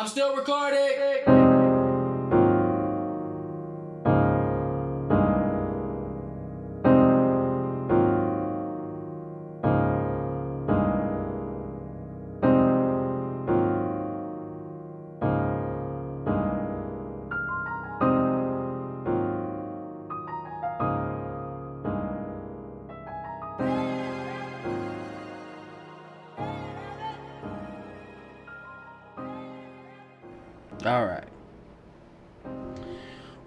I'm still recording.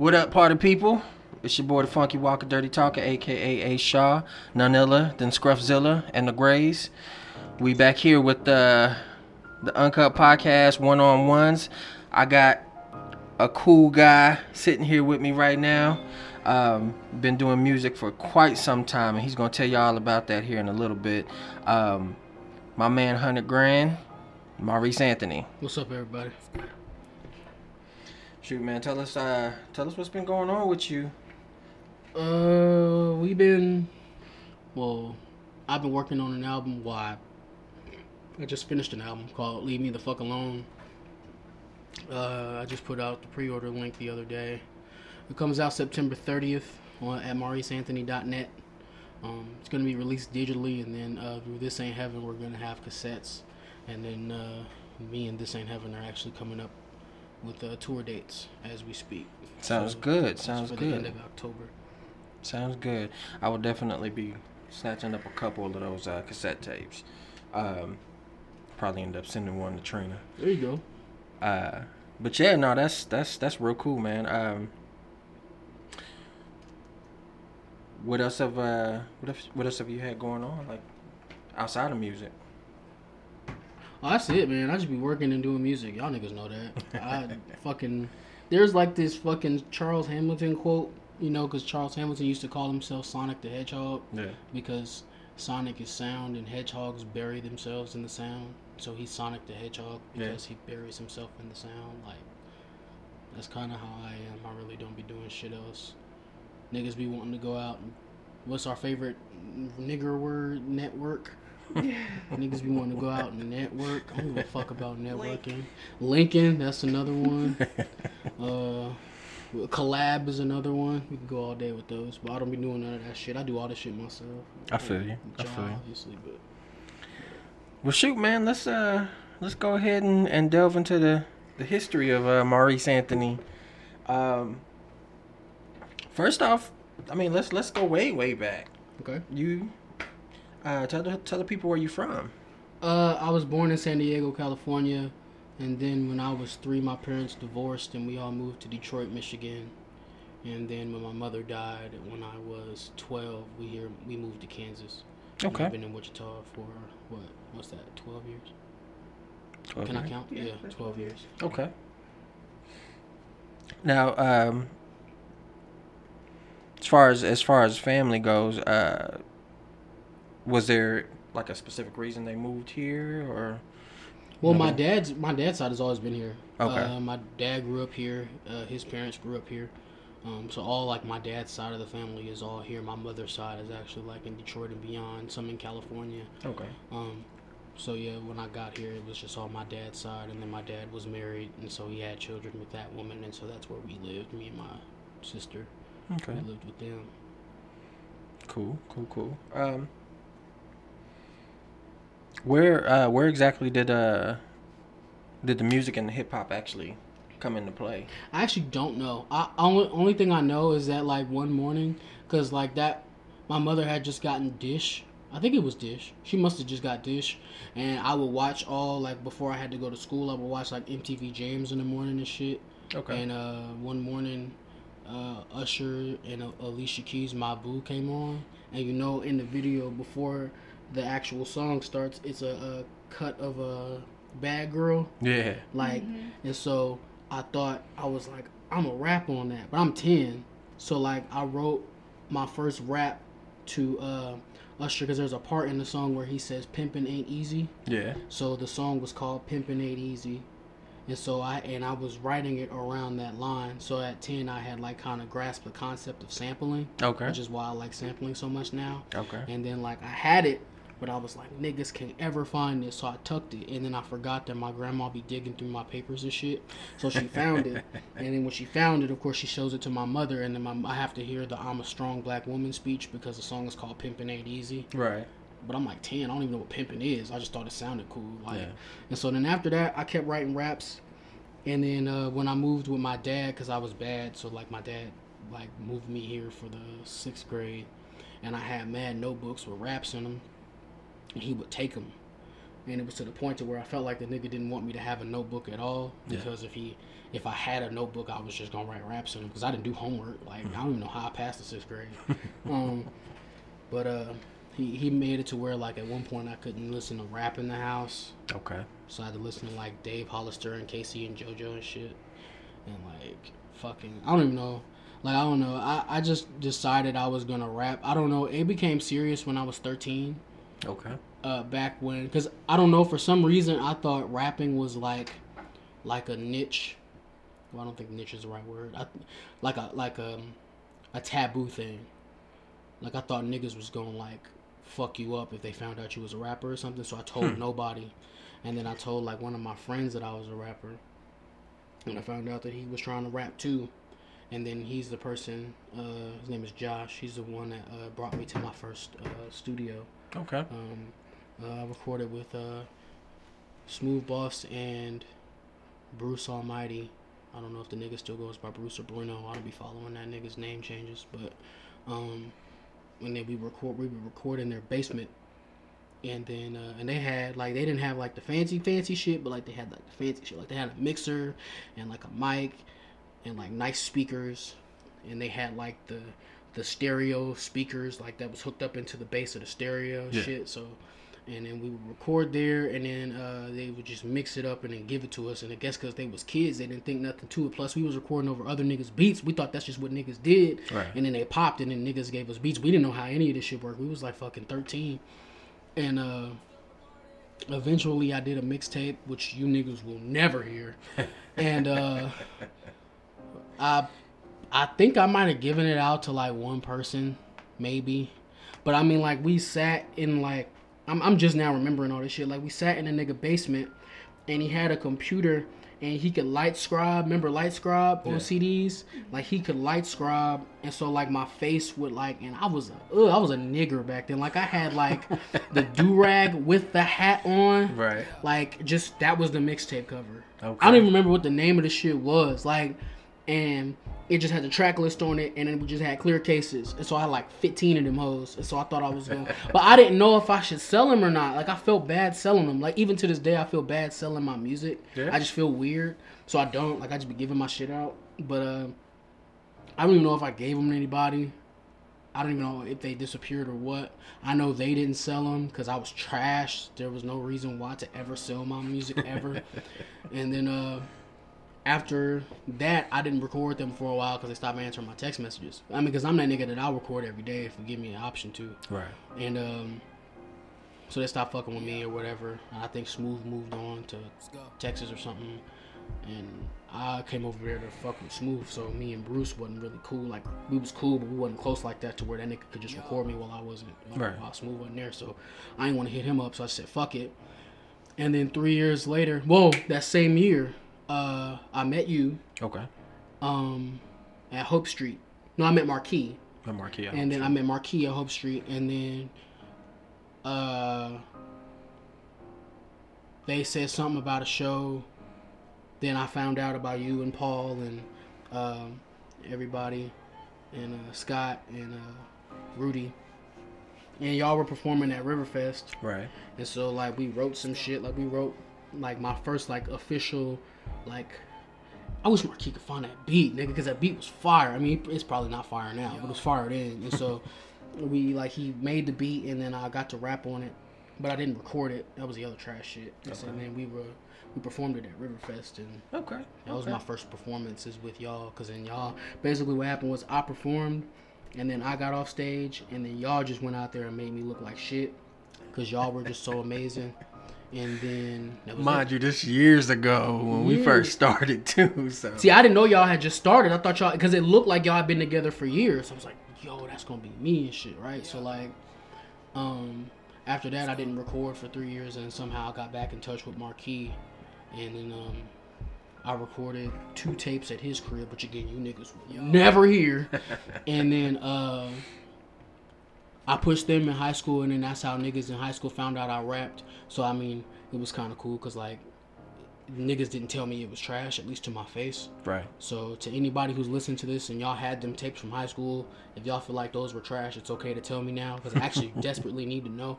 What up, party people? It's your boy, the Funky Walker Dirty Talker, aka A Shaw, other than Scruffzilla and the Grays. We back here with the the Uncut Podcast one on ones. I got a cool guy sitting here with me right now. Um, been doing music for quite some time, and he's gonna tell you all about that here in a little bit. Um, my man, Hundred Grand, Maurice Anthony. What's up, everybody? Shoot, man, tell us, uh, tell us what's been going on with you. Uh, we've been, well, I've been working on an album. Why? I just finished an album called "Leave Me the Fuck Alone." Uh, I just put out the pre-order link the other day. It comes out September 30th on at MauriceAnthony.net. Um, it's gonna be released digitally, and then uh, This Ain't Heaven, we're gonna have cassettes, and then uh, me and This Ain't Heaven are actually coming up with uh, tour dates as we speak. Sounds So, good. Sounds for the end of October. Sounds good. I will definitely be snatching up a couple of those uh, cassette tapes. Um, probably end up sending one to Trina. There you go. Uh, but yeah, no, that's that's that's real cool, man. Um, what else have uh, what else, what else have you had going on like outside of music? Oh, that's it, man. I just be working and doing music. Y'all niggas know that. I fucking there's like this fucking Charles Hamilton quote, you know, because Charles Hamilton used to call himself Sonic the Hedgehog Yeah. because Sonic is sound and hedgehogs bury themselves in the sound. So he's Sonic the Hedgehog Yeah. because he buries himself in the sound. Like that's kind of how I am. I really don't be doing shit else. Niggas be wanting to go out. And, what's our favorite nigger word? Network. Niggas be wanting to go out and network. I don't give a fuck about networking. Lincoln, that's another one. Uh, collab is another one. We can go all day with those, but I don't be doing none of that shit. I do all this shit myself. I feel you. I John, feel you. obviously, but Well, shoot, man. Let's uh, let's go ahead and, and delve into the the history of uh, Maurice Anthony. Um, first off, I mean, let's let's go way way back. okay. You uh, tell the tell the people where you're from. Uh, I was born in San Diego, California, and then when I was three, my parents divorced, and we all moved to Detroit, Michigan. And then when my mother died, when I was twelve, we here we moved to Kansas. And Okay. I've been in Wichita for what? What's that? Twelve years? 12 Can I count? Yeah, Yeah, twelve 12 years. Okay. Now, um, as far as as far as family goes, uh, was there like a specific reason they moved here, or Well, my dad's my dad's side has always been here. Okay. Uh, my dad grew up here. Uh, his parents grew up here. Um, so all like my dad's side of the family is all here. My mother's side is actually like in Detroit and beyond. Some in California. okay, Um, so yeah, when I got here, it was just all my dad's side, and then my dad was married, and so he had children with that woman, and so that's where we lived. Me and my sister, okay, we lived with them. cool, cool, cool. Um, where uh, where exactly did uh did the music and the hip hop actually come into play? I actually don't know. I only only thing I know is that like one morning, cause like that, my mother had just gotten Dish. I think it was Dish. She must have just got Dish, and I would watch all like before I had to go to school. I would watch like MTV Jams in the morning and shit. Okay, And uh, one morning, uh, Usher and uh, Alicia Keys' "My Boo" came on, and you know, in the video before the actual song starts, it's a, a cut of a bad girl, yeah, like, and so I thought I was like, I'm a rap on that, but I'm ten, so like I wrote my first rap to uh, Usher because there's a part in the song where he says "Pimpin' ain't easy." yeah, So the song was called "Pimpin' Ain't Easy," and so I and I was writing it around that line. So at ten, I had like kind of grasped the concept of sampling, okay, which is why I like sampling so much now. okay, And then like I had it But I was like, niggas can't ever find this, so I tucked it, and then I forgot that my grandma be digging through my papers and shit. So she found it, and then when she found it, of course, she shows it to my mother, and then my, I have to hear the "I'm a strong black woman" speech because the song is called "Pimpin' Ain't Easy." Right. But I'm like ten, I don't even know what pimping is. I just thought it sounded cool, like. Yeah. And so then after that, I kept writing raps, and then uh, when I moved with my dad, cause I was bad, so like my dad like moved me here for the sixth grade, and I had mad notebooks with raps in them, he would take them, and it was to the point to where I felt like the nigga didn't want me to have a notebook at all Yeah. because if he if I had a notebook, I was just gonna write raps in them because I didn't do homework. Like I don't even know how I passed the sixth grade. um, but uh, he he made it to where like at one point I couldn't listen to rap in the house. Okay. So I had to listen to like Dave Hollister and K-Ci and JoJo and shit. And like fucking I don't even know. Like I don't know. I, I just decided I was gonna rap. I don't know. It became serious when I was thirteen. Okay. Uh, back when, cause I don't know for some reason I thought rapping was like, like a niche. Well, I don't think niche is the right word. I, like a like a, a taboo thing. Like I thought niggas was gonna like fuck you up if they found out you was a rapper or something. So I told nobody, and then I told like one of my friends that I was a rapper, and I found out that he was trying to rap too. And then he's the person. Uh, his name is Josh. He's the one that uh, brought me to my first uh, studio. Okay. Um, uh, recorded with uh, Smooth Boss and Bruce Almighty. I don't know if the nigga still goes by Bruce or Bruno. I don't be following that nigga's name changes, but um, and then we record, we would record in their basement, and then uh, and they had like they didn't have like the fancy fancy shit, but like they had like the fancy shit. Like they had a mixer and like a mic and like nice speakers, and they had like the the stereo speakers like that was hooked up into the base of the stereo Yeah. shit. So, and then we would record there, and then uh, they would just mix it up and then give it to us. And I guess because they was kids, they didn't think nothing to it. Plus, we was recording over other niggas' beats. We thought that's just what niggas did. Right. And then they popped, and then niggas gave us beats. We didn't know how any of this shit worked. We was like fucking thirteen, and uh, eventually I did a mixtape, which you niggas will never hear, and uh, I I think I might have given it out to like one person, maybe. But I mean, like we sat in like I'm I'm just now remembering all this shit. Like we sat in a nigga basement, and he had a computer, and he could LightScribe. Remember LightScribe on Yeah. CDs? Like he could LightScribe, and so like my face would like, and I was a, ugh, I was a nigger back then. Like I had like the do rag with the hat on. Right. Like just that was the mixtape cover. Okay. I don't even remember what the name of the shit was. Like, and it just had the track list on it, and then we just had clear cases. And so I had like 15 of them hoes. And so I thought I was going, but I didn't know if I should sell them or not. Like I felt bad selling them. Like even to this day, I feel bad selling my music. Yeah. I just feel weird, so I don't. Like I just be giving my shit out. But uh, I don't even know if I gave them to anybody. I don't even know if they disappeared or what. I know they didn't sell them because I was trash. There was no reason why to ever sell my music ever. and then uh, after that, I didn't record them for a while because they stopped answering my text messages. I mean, because I'm that nigga that I'll record every day if you give me an option to. Right. And um, so they stopped fucking with me or whatever. And I think Smooth moved on to Texas or something. And I came over there to fuck with Smooth. So me and Bruce wasn't really cool. Like we was cool, but we wasn't close like that to where that nigga could just record me while I wasn't, while, Right. while Smooth wasn't there. So I didn't want to hit him up. So I said fuck it. And then three years later, whoa, that same year, uh, I met you Okay. um, at Hope Street. No, I met Marquis. At marquee. And then I met Marquis at Hope Street, and then uh, they said something about a show. Then I found out about you and Paul and um, everybody, and uh, Scott and uh, Rudy, and y'all were performing at Riverfest. Right. And so like we wrote some shit. Like we wrote like my first like official like I wish Marquis could find that beat, nigga, because that beat was fire. I mean, it's probably not fire now, but it was fire then. And so we like he made the beat, and then I got to rap on it, but I didn't record it. That was the other trash shit. And so Okay. then we were we performed it at Riverfest, and Okay. that was okay. my first performances with y'all. Cause then y'all basically what happened was I performed, and then I got off stage, and then y'all just went out there and made me look like shit, cause y'all were just so amazing. And then that was Mind it. you, this years ago when we first started too. So See, I didn't know y'all had just started. I thought y'all because it looked like y'all had been together for years. I was like, yo, that's gonna be me and shit, right? So like, um, after that, I didn't record for three years, and somehow I got back in touch with Marquis, and then um, I recorded two tapes at his crib, which again, you niggas will never hear. and then uh, I pushed them in high school, and then that's how niggas in high school found out I rapped. So I mean, it was kind of cool because like niggas didn't tell me it was trash, at least to my face. Right. So to anybody who's listening to this and y'all had them tapes from high school, if y'all feel like those were trash, it's okay to tell me now because I actually desperately need to know.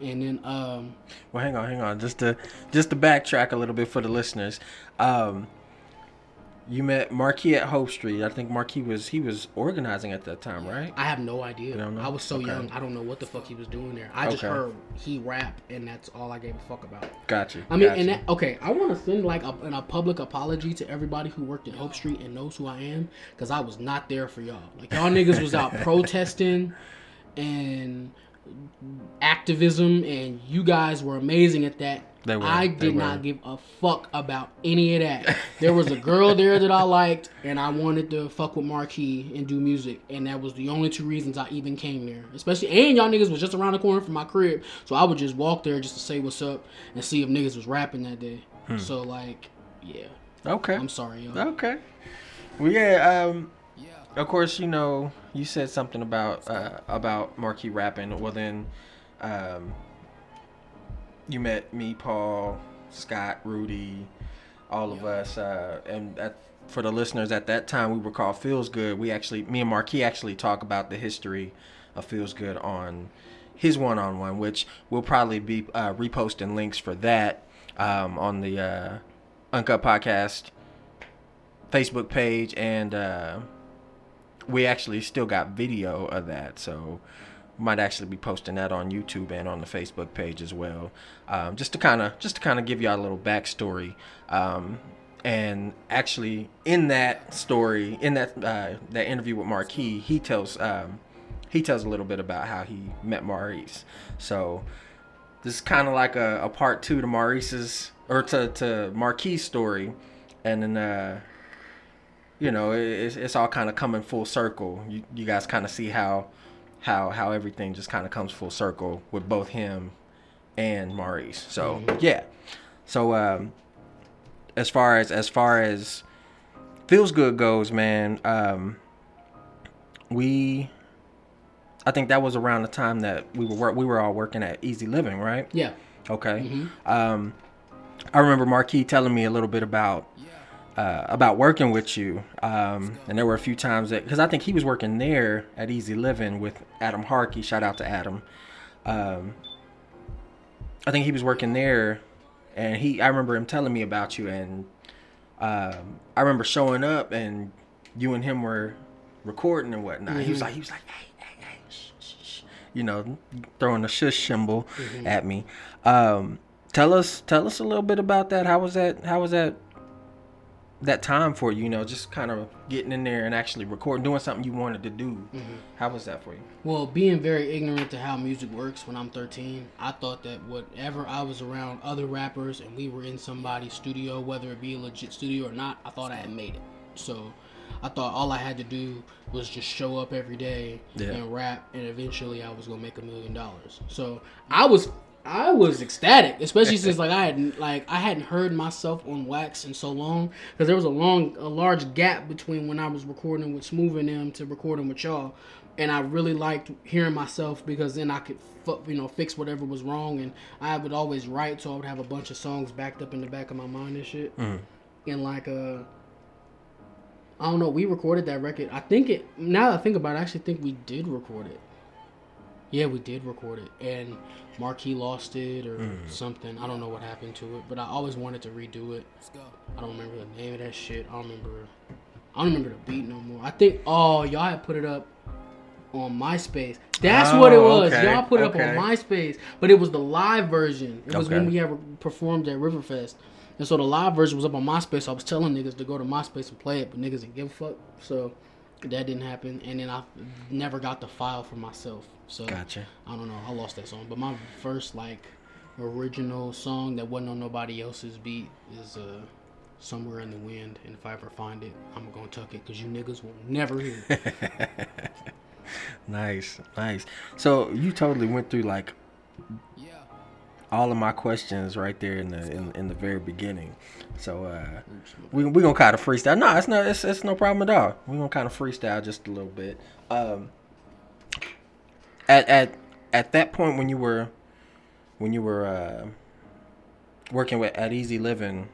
And then um, Well, hang on, hang on. Just to just to backtrack a little bit for the listeners. Um, you met Marquis at Hope Street. I think Marquis was he was organizing at that time, right? I have no idea. don't know? I was so Okay. young, I don't know what the fuck he was doing there. I just Okay. heard he rap, and that's all I gave a fuck about. Gotcha. I mean, got and that, okay, I want to send like a, an- a public apology to everybody who worked at Hope Street and knows who I am, because I was not there for y'all. Like y'all niggas was out protesting and activism, and you guys were amazing at that. They were, I they did were. not give a fuck about any of that. There was a girl there that I liked, and I wanted to fuck with Marquis and do music, and that was the only two reasons I even came there. Especially, and y'all niggas was just around the corner from my crib, so I would just walk there just to say what's up and see if niggas was rapping that day. Hmm. So like, yeah, okay. I'm sorry, y'all. Okay. Well, yeah. Um, of course, you know, you said something about uh, about Marquis rapping. Well, then, um, you met me, Paul, Scott, Rudy, all of us, uh, and at, for the listeners at that time, we were called Feels Good. We actually, me and Marquis actually talk about the history of Feels Good on his one-on-one, which we'll probably be uh, reposting links for that um, on the uh, Uncut Podcast Facebook page, and uh, we actually still got video of that, so might actually be posting that on YouTube and on the Facebook page as well, um, just to kind of just to kind of give y'all a little backstory. Um, and actually, in that story, in that uh, that interview with Marquis, he tells um, he tells a little bit about how he met Maurice. So this is kind of like a, a part two to Maurice's or to to Marquis' story, and then uh, you know it, it's, all kind of coming full circle. You you guys kind of see how how how everything just kind of comes full circle with both him and Maurice. So yeah, so um, as far as as far as feels good goes, man, um, we. I think that was around the time that we were work, we were all working at Easy Living, right? Yeah, Okay. Um, I remember Marquis telling me a little bit about uh, about working with you, um, and there were a few times that because I think he was working there at Easy Living with Adam Harkey. Shout out to Adam. Um, I think he was working there, and he I remember him telling me about you, and um, I remember showing up, and you and him were recording and whatnot. He was like, he was like, hey, hey, hey, shh, shh, shh. you know, throwing a shush symbol at me. Um, tell us, tell us a little bit about that. How was that? How was that? That time for you, you know, just kind of getting in there and actually recording, doing something you wanted to do. Mm-hmm. How was that for you? Well, being very ignorant to how music works when I'm 13, I thought that whatever I was around other rappers and we were in somebody's studio, whether it be a legit studio or not, I thought I had made it. So I thought all I had to do was just show up every day Yeah. and rap, and eventually I was gonna make a million dollars. So I was. I was ecstatic, especially since like I hadn't like I hadn't heard myself on wax in so long because there was a long, a large gap between when I was recording with Smooth and them to recording with y'all, and I really liked hearing myself because then I could you know fix whatever was wrong, and I would always write, so I would have a bunch of songs backed up in the back of my mind and shit, and like uh. I don't know. We recorded that record. I think it. Now that I think about it, I actually think we did record it. Yeah, we did record it, and Marquis lost it or mm. something. I don't know what happened to it, but I always wanted to redo it. I don't remember the name of that shit. I don't remember. I don't remember the beat no more. I think. Oh, y'all had put it up on MySpace. That's what it Oh, was. okay, Y'all put it up on MySpace, but it was the live version. It was when we had performed at Riverfest. And so the live version was up on MySpace. So I was telling niggas to go to MySpace and play it, but niggas didn't give a fuck. So that didn't happen. And then I never got the file for myself. So Gotcha. I don't know. I lost that song. But my first like original song that wasn't on nobody else's beat is uh somewhere in the wind. And if I ever find it, I'm gonna tuck it because you niggas will never hear it. Nice, nice. So you totally went through like all of my questions right there in the in, in the very beginning. So uh, we we gonna kind of freestyle. No, it's not. It's, it's no problem at all. We are gonna kind of freestyle just a little bit. Um, at at at that point when you were when you were uh, working with at Easy Living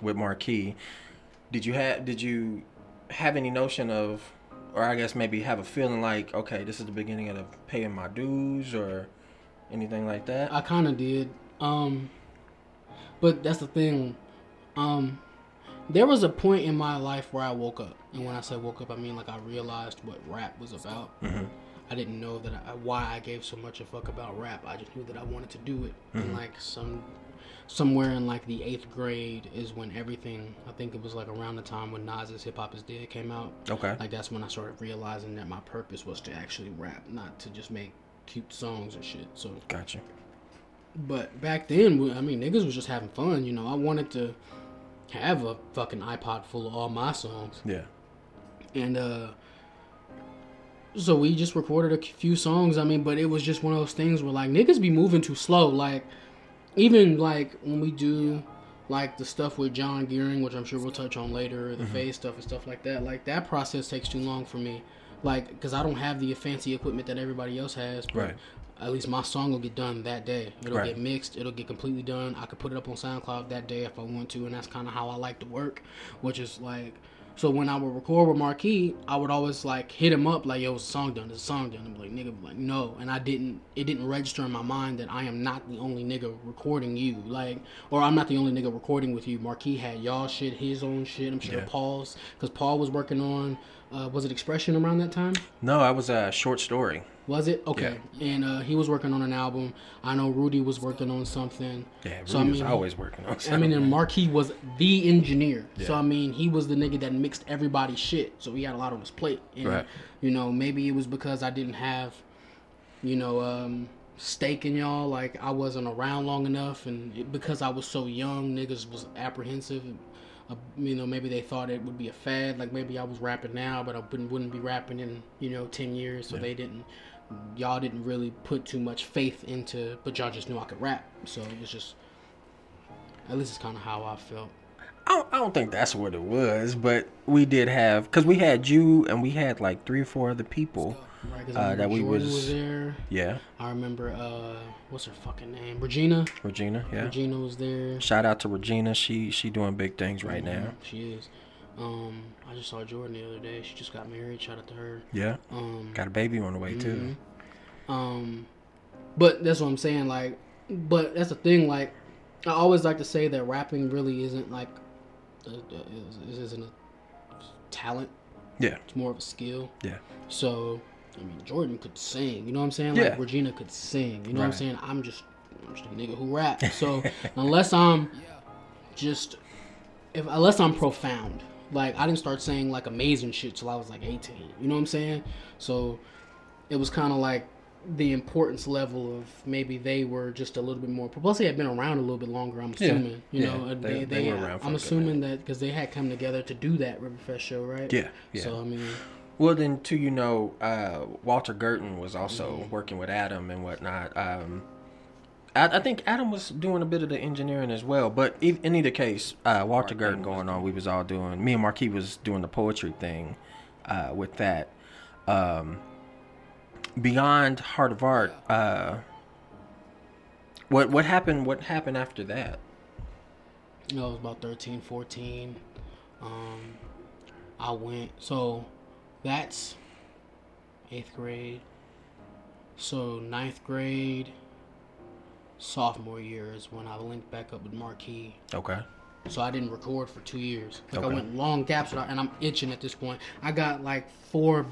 with Marquis, did you have did you have any notion of, or I guess maybe have a feeling like, okay, this is the beginning of the paying my dues or anything like that? I kind of did. Um, but that's the thing. Um, there was a point in my life where I woke up, and when I say woke up, I mean like I realized what rap was about. I didn't know that I, why I gave so much a fuck about rap. I just knew that I wanted to do it. And like some somewhere in like the eighth grade is when everything. I think it was like around the time when Nas's Hip Hop Is Dead came out. Okay. Like that's when I started realizing that my purpose was to actually rap, not to just make cute songs and shit. So Gotcha. but back then, I mean, niggas was just having fun. You know, I wanted to have a fucking iPod full of all my songs, Yeah. and uh, so we just recorded a few songs. I mean, but it was just one of those things where like niggas be moving too slow. Like even like when we do like the stuff with John Gearing, which I'm sure we'll touch on later, the mm-hmm. phase stuff and stuff like that. Like that process takes too long for me. Like, because I don't have the fancy equipment that everybody else has. But Right. At least my song will get done that day. It'll Right. get mixed. It'll get completely done. I could put it up on SoundCloud that day if I want to, and that's kind of how I like to work. Which is like, so when I would record with Marquis, I would always like hit him up like, "Yo, song done? Is the song done?" I'm like, "Nigga," like, "No," and I didn't. It didn't register in my mind that I am not the only nigga recording you, like, or I'm not the only nigga recording with you. Marquis had y'all shit, his own shit. I'm sure Yeah. Paul's, because Paul was working on, uh, was it Expression around that time? No, I was a short story. Was it okay? And uh, he was working on an album. I know Rudy was working on something. Yeah, Rudy So, I was mean, always working on I mean, and Marquis was the engineer. Yeah. So I mean, he was the nigga that mixed everybody's shit. So he had a lot on his plate. And, Right. You know, maybe it was because I didn't have, you know, um, stake in y'all. Like I wasn't around long enough, and it, because I was so young, niggas was apprehensive. Uh, you know, maybe they thought it would be a fad. Like maybe I was rapping now, but I wouldn't, wouldn't be rapping in you know ten years. So they didn't. Y'all didn't really put too much faith into, but y'all just knew I could rap. So it was just. At least it's kind of how I felt. I don't, I don't think that's what it was, but we did have because we had you and we had like three or four other people. Right, Uh, that we was- was there. Yeah, I remember uh, what's her fucking name? Regina. Regina. Yeah. Regina was there. Shout out to Regina. She she doing big things right now. Mhm, She is. Um, I just saw Jordan the other day. She just got married. Shout out to her. Yeah. Um, Got a baby on the way too. mhm. Um, but that's what I'm saying. Like, but that's the thing. Like, I always like to say that rapping really isn't like, is- isn't a talent. Yeah. It's more of a skill. Yeah. So, I mean, Jordan could sing. You know what I'm saying? Yeah. Like Regina could sing. You know what I'm saying? I'm just, I'm just a nigga who rap. So unless I'm just, if unless I'm profound, like I didn't start saying like amazing shit till I was like 18. You know what I'm saying? So it was kind of like the importance level of maybe they were just a little bit more. Plus, they had been around a little bit longer. I'm Yeah. assuming. You know, and They- they, they were around for a I'm assuming that because they had come together to do that Riverfest show, right? Yeah. Yeah. So I mean, Well, then, too, you know, uh, Walter Gerton was also Mm-hmm. working with Adam and whatnot. Um, I, I think Adam was doing a bit of the engineering as well. But in either case, uh, Walter Gerton going on, we was all doing. Me and Marquis was doing the poetry thing uh, with that. Um, beyond Heart of Art, uh, what what happened? What happened after that? you know, it was about 13, 14. Um, I went, so that's eighth grade. So ninth grade, sophomore year is when I linked back up with Marquis. Okay. So I didn't record for two years. Like Okay. I went long gaps, without- and I'm itching at this point. I got like four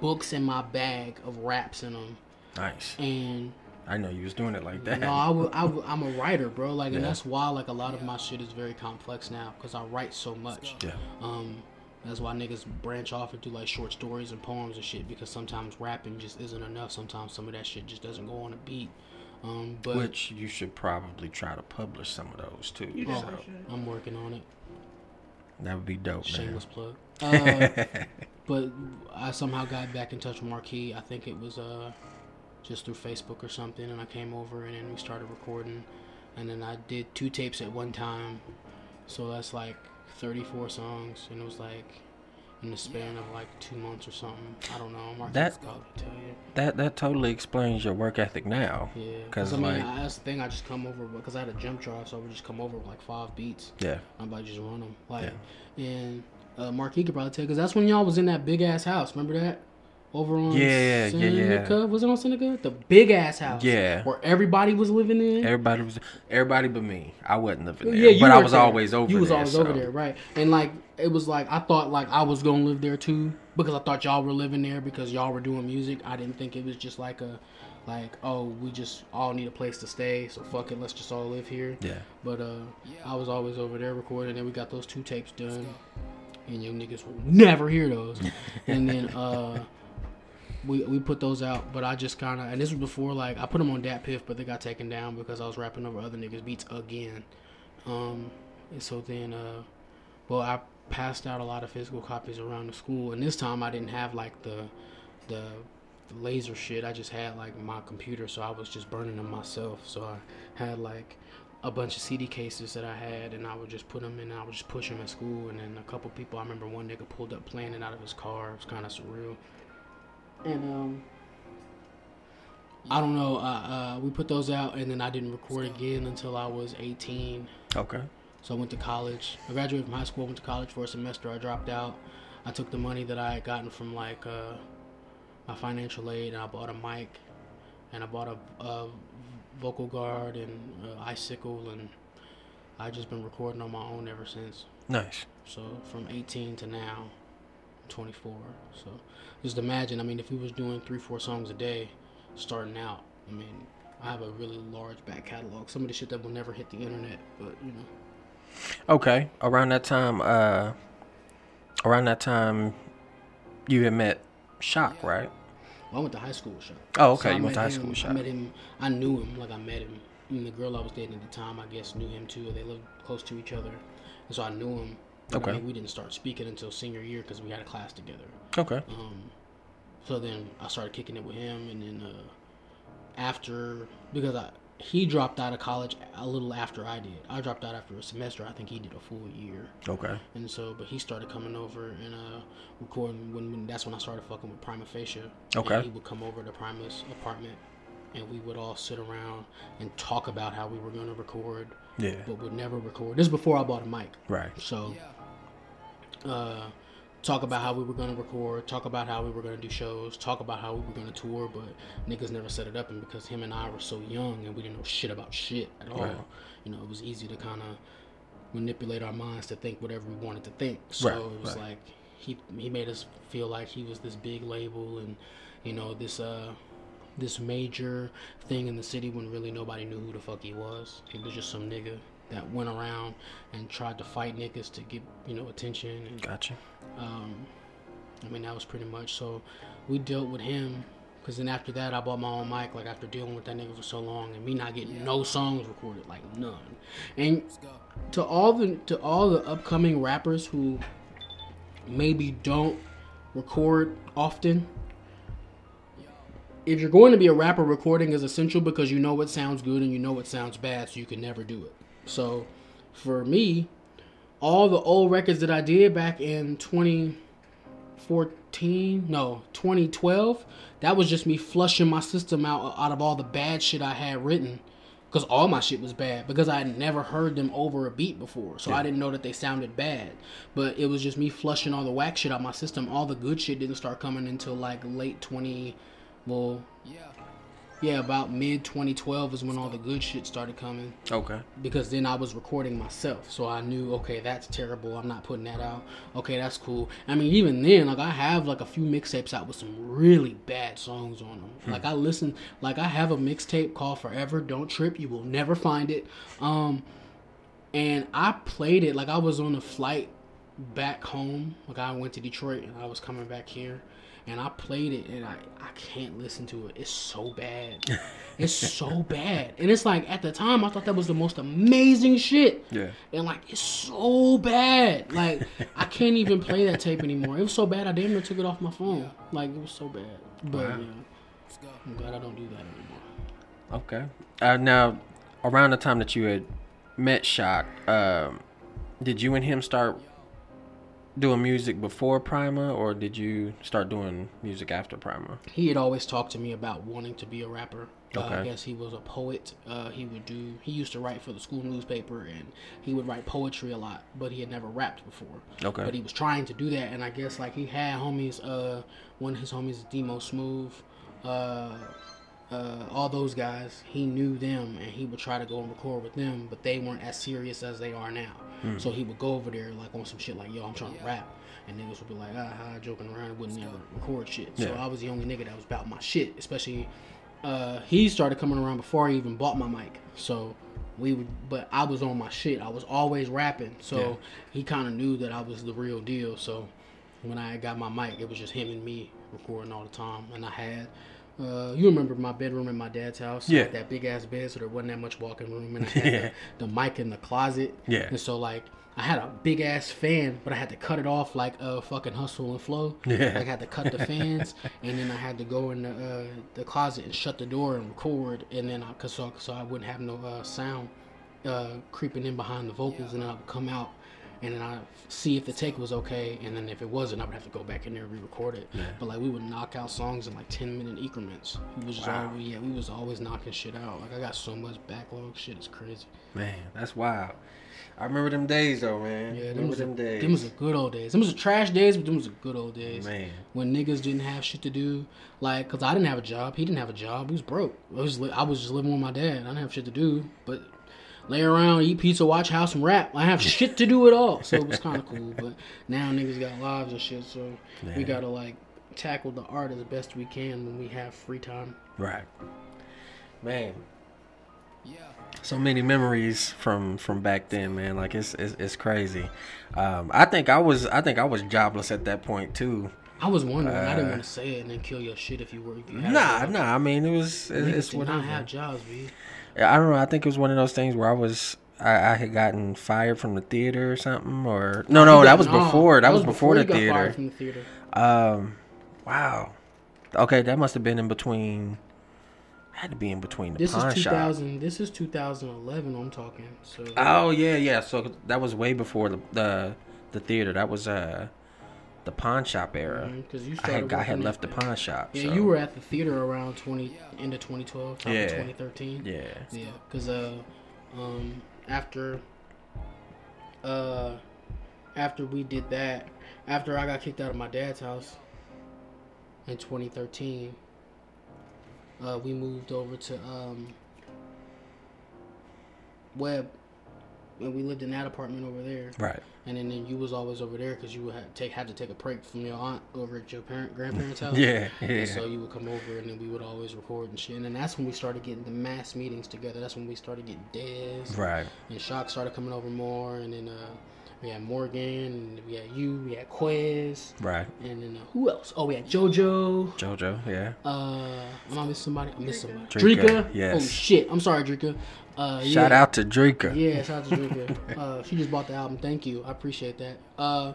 books in my bag of raps in them, Nice. and I know you was doing it like that. no, I w- I w- I'm a writer, bro. Like, and that's why like a lot of my shit is very complex now because I write so much. Yeah. Um, that's why niggas branch off and do like short stories and poems and shit because sometimes rapping just isn't enough. Sometimes some of that shit just doesn't go on a beat. Um, but Which you should probably try to publish some of those too. oh, so I'm working on it. that would be dope, man. Shameless plug. Uh, but I somehow got back in touch with Marquis. I think it was uh just through Facebook or something, and I came over and then we started recording, and then I did two tapes at one time, so that's like 34 songs, and it was like in the span of like two months or something. I don't know. Mark That- Scott would tell you. That that totally explains your work ethic now. Yeah, because I mean, like- I, that's the thing. I just come over because I had a jump drive, so I would just come over with like five beats. Yeah. I'm about to just run them. Like, and uh, Mark, he could probably tell because that's when y'all was in that big ass house. Remember that? Over on Yeah, yeah, yeah. Was it on Seneca? The big ass house. Yeah. Where everybody was living in. Everybody was everybody but me. I wasn't living there, yeah, you but I weren't was there. always over there. You was there. always so- over there, right? And like it was like I thought like I was gonna live there too because I thought y'all were living there because y'all were doing music. I didn't think it was just like a like oh we just all need a place to stay, so fuck it, let's just all live here. Yeah. But uh, I was always over there recording, and we got those two tapes done, and you niggas will never hear those. and then uh, we we put those out, but I just kind of and this was before like I put them on DatPiff, but they got taken down because I was rapping over other niggas' beats again. Um, and so then uh, well I passed out a lot of physical copies around the school, and this time I didn't have like the the the laser shit. I just had like my computer, so I was just burning them myself. So I had like a bunch of CD cases that I had, and I would just put them in. And I would just push them at school, and then a couple people. I remember one nigga pulled up playing it out of his car. It was kind of surreal. And um, I don't know. Uh, uh, we put those out, and then I didn't record again until I was 18. Okay. So I went to college. I graduated from high school. Went to college for a semester. I dropped out. I took the money that I had gotten from like uh, my financial aid, and I bought a mic, and I bought a, a vocal guard and uh, icicle, and I just been recording on my own ever since. Nice. So from 18 to now, I'm 24. So just imagine. I mean, if we was doing three, four songs a day, starting out. I mean, I have a really large back catalog. Some of the shit that will never hit the internet, but you know. Okay. Around that time, uh, around that time, you had met Shock, right? Well, I went to high school with Sean. Oh, okay. I you went to high him- school with Shock. I Shock. met him. I knew him. Like I met him. And the girl I was dating at the time, I guess, knew him too. They lived close to each other, and so I knew him. I Okay. mean, we didn't start speaking until senior year because we had a class together. Okay. Um, so then I started kicking it with him, and then uh, after because I he dropped out of college a little after I did. I dropped out after a semester. I think he did a full year. Okay. And so, but he started coming over and uh, recording. When, when that's when I started fucking with Prima Facie. Okay. And he would come over to Prima's apartment, and we would all sit around and talk about how we were going to record, Yeah. but would never record. This is before I bought a mic. Right. So, uh, talk about how we were going to record, talk about how we were going to do shows, talk about how we were going to tour, but niggas never set it up. And because him and I were so young and we didn't know shit about shit at all, Right. you know, it was easy to kind of manipulate our minds to think whatever we wanted to think. So Right, it was right. like he he made us feel like he was this big label and you know this uh this major thing in the city when really nobody knew who the fuck he was. He was just some nigga that went around and tried to fight niggas to get you know attention and Gotcha. um, I mean, that was pretty much. So we dealt with him. Cause then after that, I bought my own mic. Like after dealing with that nigga for so long, and me not getting no songs recorded, like none. And to all the to all the upcoming rappers who maybe don't record often, if you're going to be a rapper, recording is essential because you know what sounds good and you know what sounds bad, so you can never do it. So for me, all the old records that I did back in 2014, no, 2012, that was just me flushing my system out out of all the bad shit I had written. Because all my shit was bad. Because I had never heard them over a beat before. So I didn't know that they sounded bad. But it was just me flushing all the whack shit out my system. All the good shit didn't start coming until like late 20. Well, yeah, about mid 2012 is when all the good shit started coming Okay. because then I was recording myself, so I knew okay that's terrible. I'm not putting that out. Okay, that's cool. I mean, even then, like I have like a few mixtapes out with some really bad songs on them. Like I listen, like I have a mixtape called Forever. Don't trip, you will never find it. Um, and I played it like I was on a flight back home. Like I went to Detroit and I was coming back here. And I played it and I, I can't listen to it. It's so bad. It's so bad. And it's like at the time I thought that was the most amazing shit. Yeah. And like it's so bad. Like I can't even play that tape anymore. It was so bad I damn near took it off my phone. Like it was so bad. But Wow. yeah. I'm glad I don't do that anymore. Okay. Uh, now, around the time that you had met Shock, um, did you and him start doing music before Prima, or did you start doing music after Prima? He had always talked to me about wanting to be a rapper. Uh, I guess he was a poet. Uh, he would do. He used to write for the school newspaper, and he would write poetry a lot. But he had never rapped before. Okay. But he was trying to do that, and I guess like he had homies. Uh, one of his homies Demo Smooth. Uh, uh, all those guys, he knew them, and he would try to go and record with them, but they weren't as serious as they are now. So he would go over there like on some shit like, "Yo, I'm trying to rap," and niggas would be like, "Ah, ha," joking around, and wouldn't ever record shit. So Yeah. I was the only nigga that was about my shit, especially. Uh, he started coming around before I even bought my mic, so we would. But I was on my shit. I was always rapping, so Yeah. he kind of knew that I was the real deal. So when I got my mic, it was just him and me recording all the time. And I had, uh, you remember my bedroom in my dad's house? Yeah. That big ass bed, so there wasn't that much walking room. And I had Yeah. the, the mic in the closet. Yeah. And so, like, I had a big ass fan, but I had to cut it off like a uh, fucking hustle and flow. Yeah. Like, I had to cut the fans, and then I had to go in the, uh, the closet and shut the door and record. And then, I, cause so, so I wouldn't have no uh, sound uh, creeping in behind the vocals, and then I would come out and then I see if the take was okay, and then if it wasn't, I would have to go back in there and re-record it. But like we would knock out songs in like ten minute increments. We was just Wow. always, yeah, we was always knocking shit out. Like I got so much backlog, shit is crazy. Man, that's wild. I remember them days though, man. Yeah, them remember was, them a, days. them was the good old days. Them was the trash days, but them was the good old days. Man. when niggas didn't have shit to do, like, cause I didn't have a job, he didn't have a job, he was broke. I was li- I was just living with my dad. I didn't have shit to do, but lay around, eat pizza, watch house, and rap. I have shit to do at all, so it was kind of cool. But now niggas got lives and shit, so we gotta like tackle the art as best we can when we have free time. Right. Man. Yeah. So many memories from from back then, man. Like it's it's, it's crazy. Um, I think I was I think I was jobless at that point too. I was wondering. I didn't Uh, want to say it and then kill your shit if you were. If you had Nah, nah. I mean, it was it, it's did what not have jobs, B. I don't know. I think it was one of those things where I was I, I had gotten fired from the theater or something, or no, no, that was before. That, was, before, you the theater. the theater. Um, wow. Okay, that must have been in between. Had to be in between the This pawn is shop. 2000. This is 2011. I'm talking. So Oh yeah, yeah. So that was way before the the, the theater. That was uh the pawn shop era. because you I started. had I had left the pawn shop. Yeah, so- you were at the theater around 20 into 2012, Yeah. of 2013. Yeah. Yeah, because uh, um, after uh, after we did that, after I got kicked out of my dad's house in 2013, uh, we moved over to um, Webb, and we lived in that apartment over there. Right. And then, then you was always over there because you had take had to take a break from your aunt over at your parent grandparents' house. Yeah. And Yeah. so you would come over and then we would always record and shit. And then that's when we started getting the mass meetings together. That's when we started getting Dez. Right. And Shock started coming over more. And then uh, we had Morgan. And we had you. We had Quez. Right. And then uh, who else? Oh, we had JoJo. JoJo. Yeah. Uh, am I missing somebody? I missed somebody. Drika, Drika. yes. Oh shit. I'm sorry, Drika. Uh, Shout yeah. out to Drika. Yeah, shout out to Drika. uh, she just bought the album. Thank you. I appreciate that. Uh,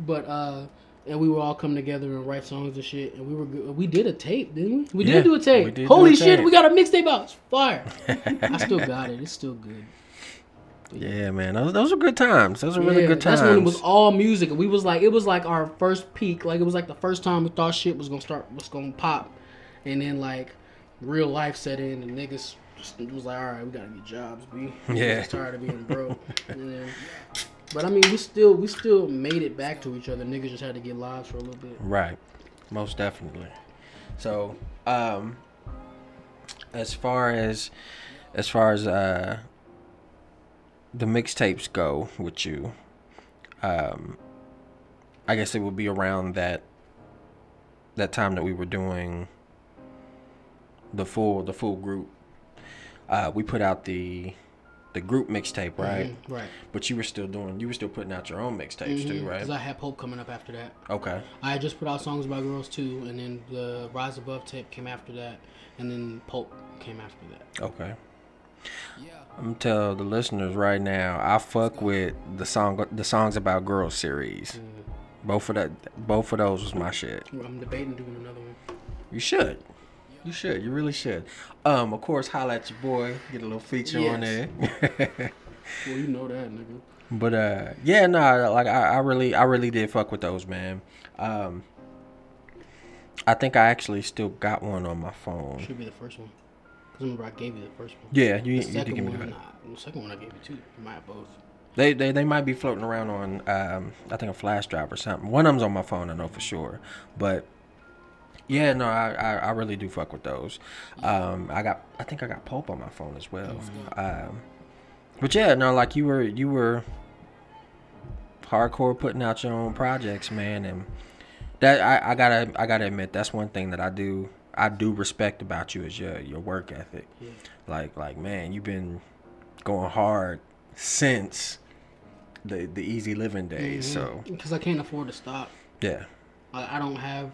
but uh, and we would all come together and write songs and shit. And we were good. we did a tape, didn't we? We Yeah, did do a tape. we did do Holy a shit, tape. we got a mixtape out. It's fire. I still got it. It's still good. Yeah, man. Those those were good times. Those were really good times. That's when it was all music. We was like, it was like our first peak. Like it was like the first time we thought shit was gonna start, was gonna pop, and then like real life set in, and niggas just it was like, all right, we gotta get jobs. We Yeah. just tired of being broke. then, but I mean, we still we still made it back to each other. Niggas just had to get lives for a little bit. Right. Most definitely. So, um as far as as far as uh the mixtapes go with you, um I guess it would be around that that time that we were doing the full the full group. Uh we put out the the group mixtape, right? Mhm, right. But you were still doing you were still putting out your own mixtapes too, right? Because I had Pope coming up after that. Okay. I had just put out songs by girls too, and then the Rise Above tape came after that, and then Pope came after that. Okay. Yeah. I'm gonna tell the listeners right now. I fuck with the song, the songs about girls series. Both of that, both of those was my shit. I'm debating doing another one. You should. You should. You really should. Um, of course, holla at your boy. Get a little feature on there. Well, you know that, nigga. But uh, yeah, no, like I, I really, I really did fuck with those, man. Um, I think I actually still got one on my phone. Should be the first one. Cause remember I gave you the first one. Yeah, you, The you did give me nah, the second one I gave you two. You might have both. They, they, they might be floating around on, um, I think a flash drive or something. One of them's on my phone, I know for sure. But yeah, no, I, I, I really do fuck with those. Um, I got, I think I got Pope on my phone as well. Um, but yeah, no, like you were, you were hardcore putting out your own projects, man, and that I, I gotta, I gotta admit, that's one thing that I do, I do respect about you is your, your work ethic. Yeah. Like, like man, you've been going hard since the the easy living days. So because I can't afford to stop. yeah, I, I don't have,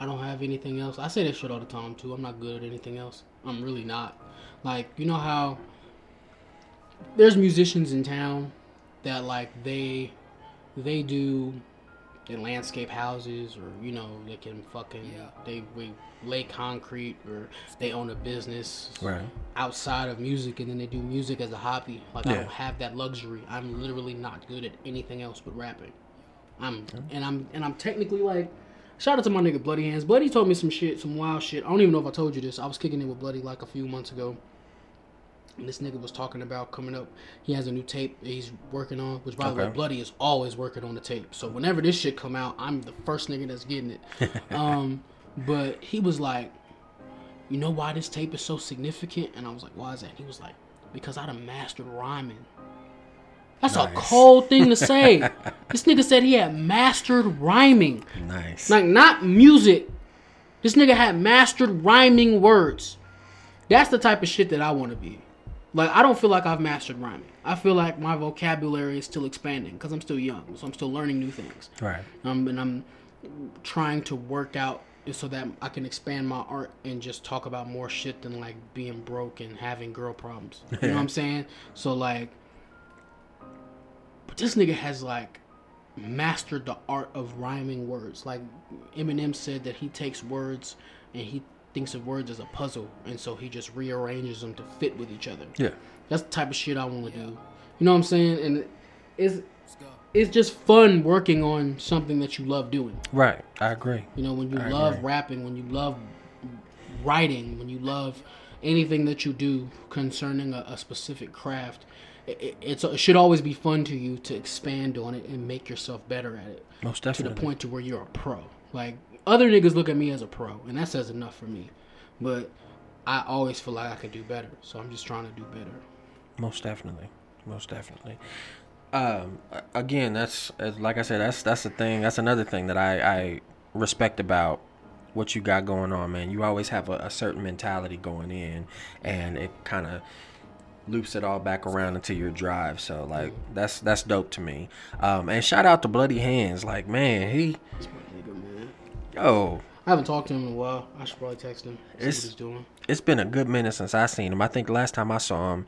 I don't have anything else. I say that shit all the time too. I'm not good at anything else. I'm really not. Like you know how there's musicians in town that like they they do they landscape houses or you know they can fucking they, they lay concrete or they own a business right. outside of music and then they do music as a hobby. Like I don't have that luxury. I'm literally not good at anything else but rapping. I'm and I'm and I'm technically like shout out to my nigga Bloody Hands. Bloody told me some shit, some wild shit. I don't even know if I told you this. I was kicking it with Bloody like a few months ago. And this nigga was talking about coming up. He has a new tape he's working on, which by the way, Bloody is always working on the tape. So whenever this shit come out, I'm the first nigga that's getting it. um, but he was like, you know why this tape is so significant? And I was like, why is that? He was like, because I done mastered rhyming. That's a cold thing to say. this nigga said he had mastered rhyming. Nice. Like, not music. This nigga had mastered rhyming words. That's the type of shit that I want to be. Like, I don't feel like I've mastered rhyming. I feel like my vocabulary is still expanding because I'm still young. So I'm still learning new things right. um, and I'm trying to work out so that I can expand my art and just talk about more shit than like being broke and having girl problems. You know what I'm saying? So like, this nigga has like mastered the art of rhyming words. Like Eminem said that he takes words and he thinks of words as a puzzle, and so he just rearranges them to fit with each other. Yeah. That's the type of shit I want to do. You know what I'm saying? And it's it's just fun working on something that you love doing. Right. I agree. You know, when you I love agree. rapping, when you love writing, when you love anything that you do concerning a, a specific craft, it, it, should always be fun to you to expand on it and make yourself better at it Most definitely. to the point to where you're a pro. Like other niggas look at me as a pro, and that says enough for me. But I always feel like I could do better, so I'm just trying to do better. Most definitely. Most definitely. Um, again, that's like I said. That's that's the thing. That's another thing that I I respect about what you got going on, man. You always have a, a certain mentality going in, and it kind of loops it all back around into your drive. So like that's that's dope to me. Um, and shout out to Bloody Hands. Like man, he That's my nigga, man. yo. I haven't talked to him in a while. I should probably text him. See It's- what he's doing. It's been a good minute since I seen him. I think last time I saw him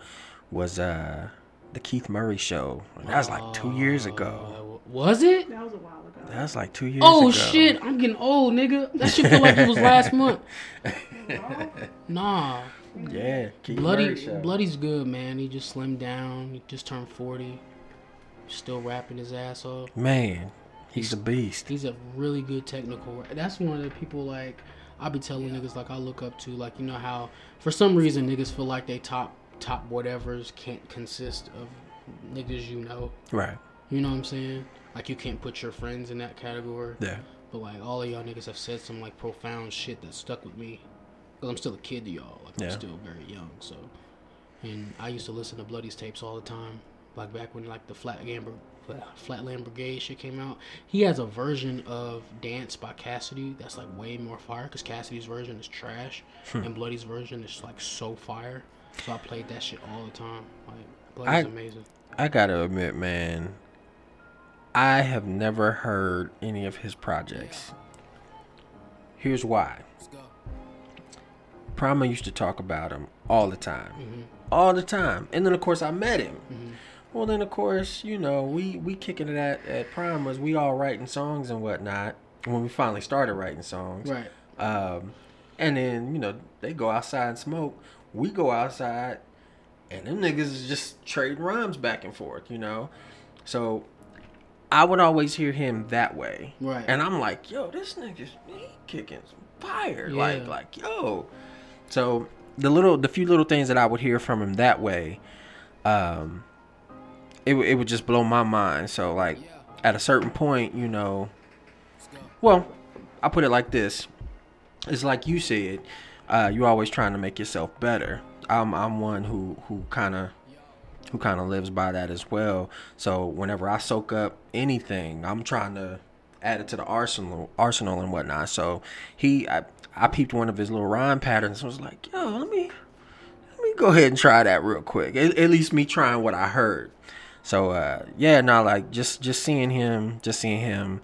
was uh the Keith Murray show. That was like two years ago. Uh, was it? That was a while ago. That was like two years ago. Oh ago. shit! I'm getting old, nigga. That shit feel like it was last month. Nah, Yeah, Keith bloody, bloody's good, man. He just slimmed down. He just turned forty. Still rapping his ass off. Man, he's a beast. He's a really good technical. That's one of the people like I be telling niggas like I look up to. Like you know how for some reason niggas feel like they top top whatevers can't consist of niggas you know. Right. You know what I'm saying? Like you can't put your friends in that category. Yeah. But like all of y'all niggas have said some like profound shit that stuck with me. Cause I'm still a kid to y'all. Like Yeah. I'm still very young. So, and I used to listen to Bloody's tapes all the time. Like back when like the Flat Gamber, Flatland Brigade shit came out. He has a version of Dance by Cassidy that's like way more fire. Cause Cassidy's version is trash, Hmm. and Bloody's version is like so fire. So I played that shit all the time. Like Bloody's I- amazing. I gotta admit, man, I have never heard any of his projects. Here's why. Prima used to talk about him all the time. Mm-hmm. All the time. And then of course I met him. Well then of course, you know, we we kicking it at, at Prima's, we all writing songs and whatnot. When we finally started writing songs. Right. Um, And then, you know, they go outside and smoke. We go outside and them niggas is just trading rhymes back and forth, you know? So I would always hear him that way. Right. And I'm like, yo, this nigga's he kicking some fire. Yeah. Like, like, yo. So the little, the few little things that I would hear from him that way, um, it, it would just blow my mind. So like, at a certain point, you know, well, I put it like this: it's like you said, uh, you're always trying to make yourself better. I'm I'm one who who kind of who kind of lives by that as well. So whenever I soak up anything, I'm trying to add it to the arsenal arsenal and whatnot. So he I, I peeped one of his little rhyme patterns and was like, yo, let me let me go ahead and try that real quick. At, at least me trying what I heard. So uh yeah, no, like just just seeing him, just seeing him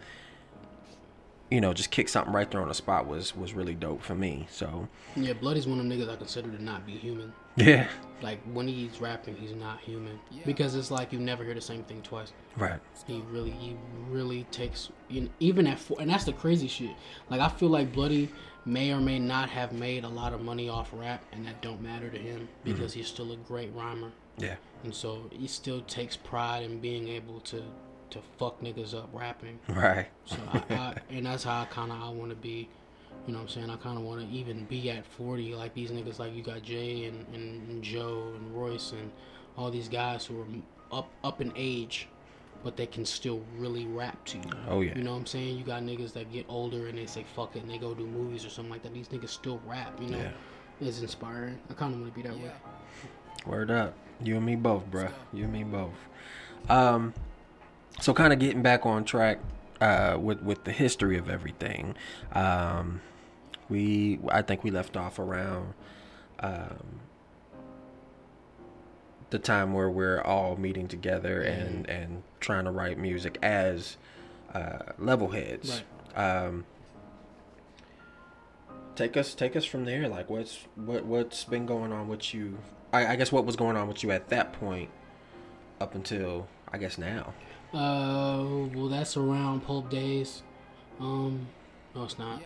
you know, just kick something right there on the spot was was really dope for me. So Yeah, Bloody's one of them niggas I consider to not be human. Yeah, Like when he's rapping, he's not human because it's like you never hear the same thing twice. right, He really, he really takes you know, even at four, and that's the crazy shit. Like I feel like Bloody may or may not have made a lot of money off rap, and that don't matter to him mm-hmm. because he's still a great rhymer, yeah, and so he still takes pride in being able to to fuck niggas up rapping. right, So I, I and that's how I kind of I want to be. You know what I'm saying? I kind of want to even be at 40 like these niggas like you got Jay and, and, and Joe and Royce and all these guys who are up up in age, but they can still really rap to you. Oh, yeah. You know what I'm saying? You got niggas that get older and they say fuck it and they go do movies or something like that. These niggas still rap. You know, Yeah. it's inspiring. I kind of want to be that way. Word up. You and me both, bruh. You and me both. Um, so kind of getting back on track uh, with with the history of everything. Um, we I think we left off around um, the time where we're all meeting together and and trying to write music as uh, level heads. Um, take us take us from there. Like what's what what's been going on with you? I, I guess what was going on with you at that point up until I guess now. Uh, well, that's around Pulp days. Um, no, it's not.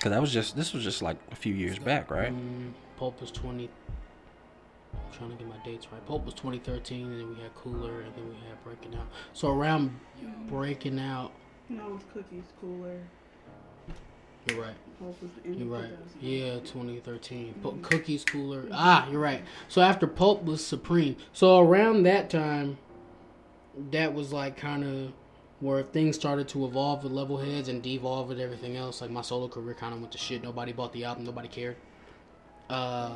Because that was just this was just like a few years back, right? Mm, Pulp was 20. I'm trying to get my dates right. Pulp was 2013, and then we had Cooler, and then we had Breaking Out. So around Breaking Out, No, it's cookies cooler. you're right. Hope was the end You're right. 2000. Yeah, 2013. Pulp, Cookies Cooler. Ah, you're right. So after Pulp was Supreme. So around that time, that was like kind of where things started to evolve with level heads and devolve with everything else. Like my solo career kind of went to shit. Nobody bought the album. Nobody cared. Uh,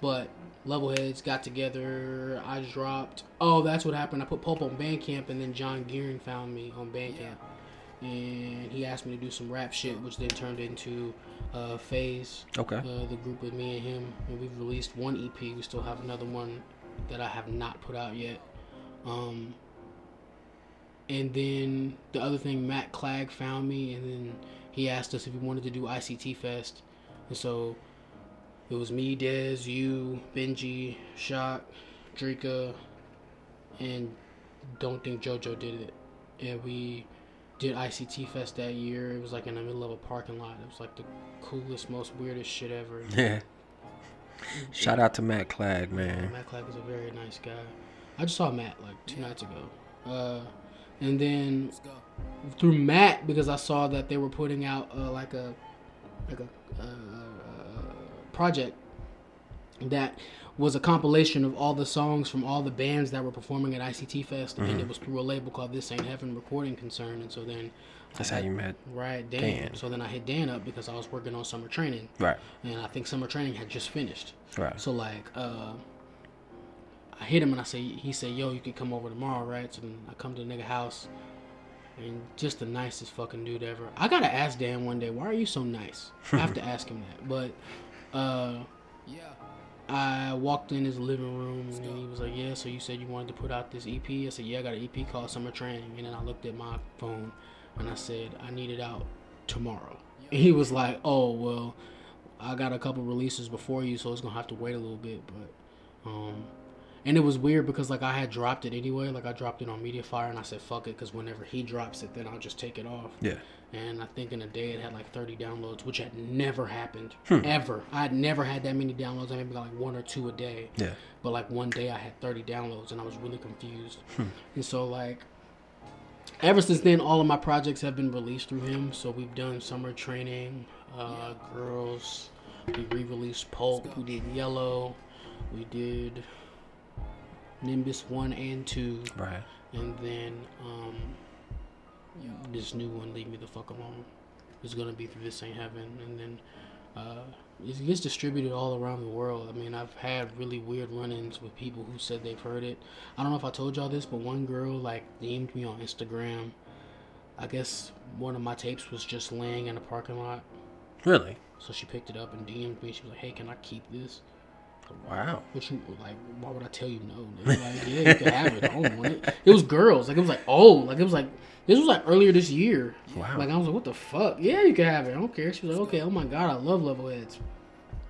but level heads got together. I dropped. Oh, that's what happened. I put Pulp on Bandcamp, and then John Gearing found me on Bandcamp, and he asked me to do some rap shit, which then turned into uh, Phase. Okay. Uh, the group with me and him, and we've released one EP. We still have another one that I have not put out yet. Um, and then the other thing, Matt Clegg found me, and then he asked us if we wanted to do ICT Fest, and so it was me, Dez, you, Benji, Shock, Drika, and don't think JoJo did it. And we did ICT Fest that year. It was like in the middle of a parking lot. It was like the coolest, most weirdest shit ever. Yeah. Shout out to Matt Clegg, man. Matt Clark is a very nice guy. I just saw Matt like two nights ago. Uh, and then through Matt, because I saw that they were putting out uh, like a like a uh, project that was a compilation of all the songs from all the bands that were performing at ICT Fest, and it was through a label called This Ain't Heaven Recording Concern. And so then, That's I how had- you met. right Dan. Dan. So then I hit Dan up because I was working on summer training, Right. and I think summer training had just finished. Right. So like, uh, I hit him and I say, he said, "Yo, you can come over tomorrow, right?" So then I come to the nigga house, and just the nicest fucking dude ever. I gotta ask Dan one day, why are you so nice? I have to ask him that. But, uh, yeah, I walked in his living room and he was like, "Yeah, so you said you wanted to put out this EP?" I said, "Yeah, I got an EP called Summer Training." And then I looked at my phone and I said, "I need it out tomorrow." And he was like, "Oh well." I got a couple releases before you, so it's gonna have to wait a little bit. But, um, And it was weird because like I had dropped it anyway. Like I dropped it on MediaFire, and I said fuck it, because whenever he drops it, then I'll just take it off. Yeah. And I think in a day it had like 30 downloads, which had never happened Hmm. ever. I had never had that many downloads. I maybe got like one or two a day. Yeah. But like one day I had 30 downloads, and I was really confused. Hmm. And so like. Ever since then, all of my projects have been released through him. So we've done summer training, uh, girls. We re-released Pulp. We did Yellow. We did Nimbus one and two, Right. and then um, this new one, Leave Me the Fuck Alone, is gonna be through This Ain't Heaven, and then uh, it gets distributed all around the world. I mean, I've had really weird run-ins with people who said they've heard it. I don't know if I told y'all this, but one girl like DM'd me on Instagram. I guess one of my tapes was just laying in a parking lot, Really? so she picked it up and DM'd me. She was like, "Hey, can I keep this?" Wow. You like? Why would I tell you no? Like, yeah, you can have it. I don't want it. It was girls. Like it was like oh, like it was like this was like earlier this year. Wow. Like I was like, what the fuck? Yeah, you can have it. I don't care. She was like, okay. Oh my god, I love level heads.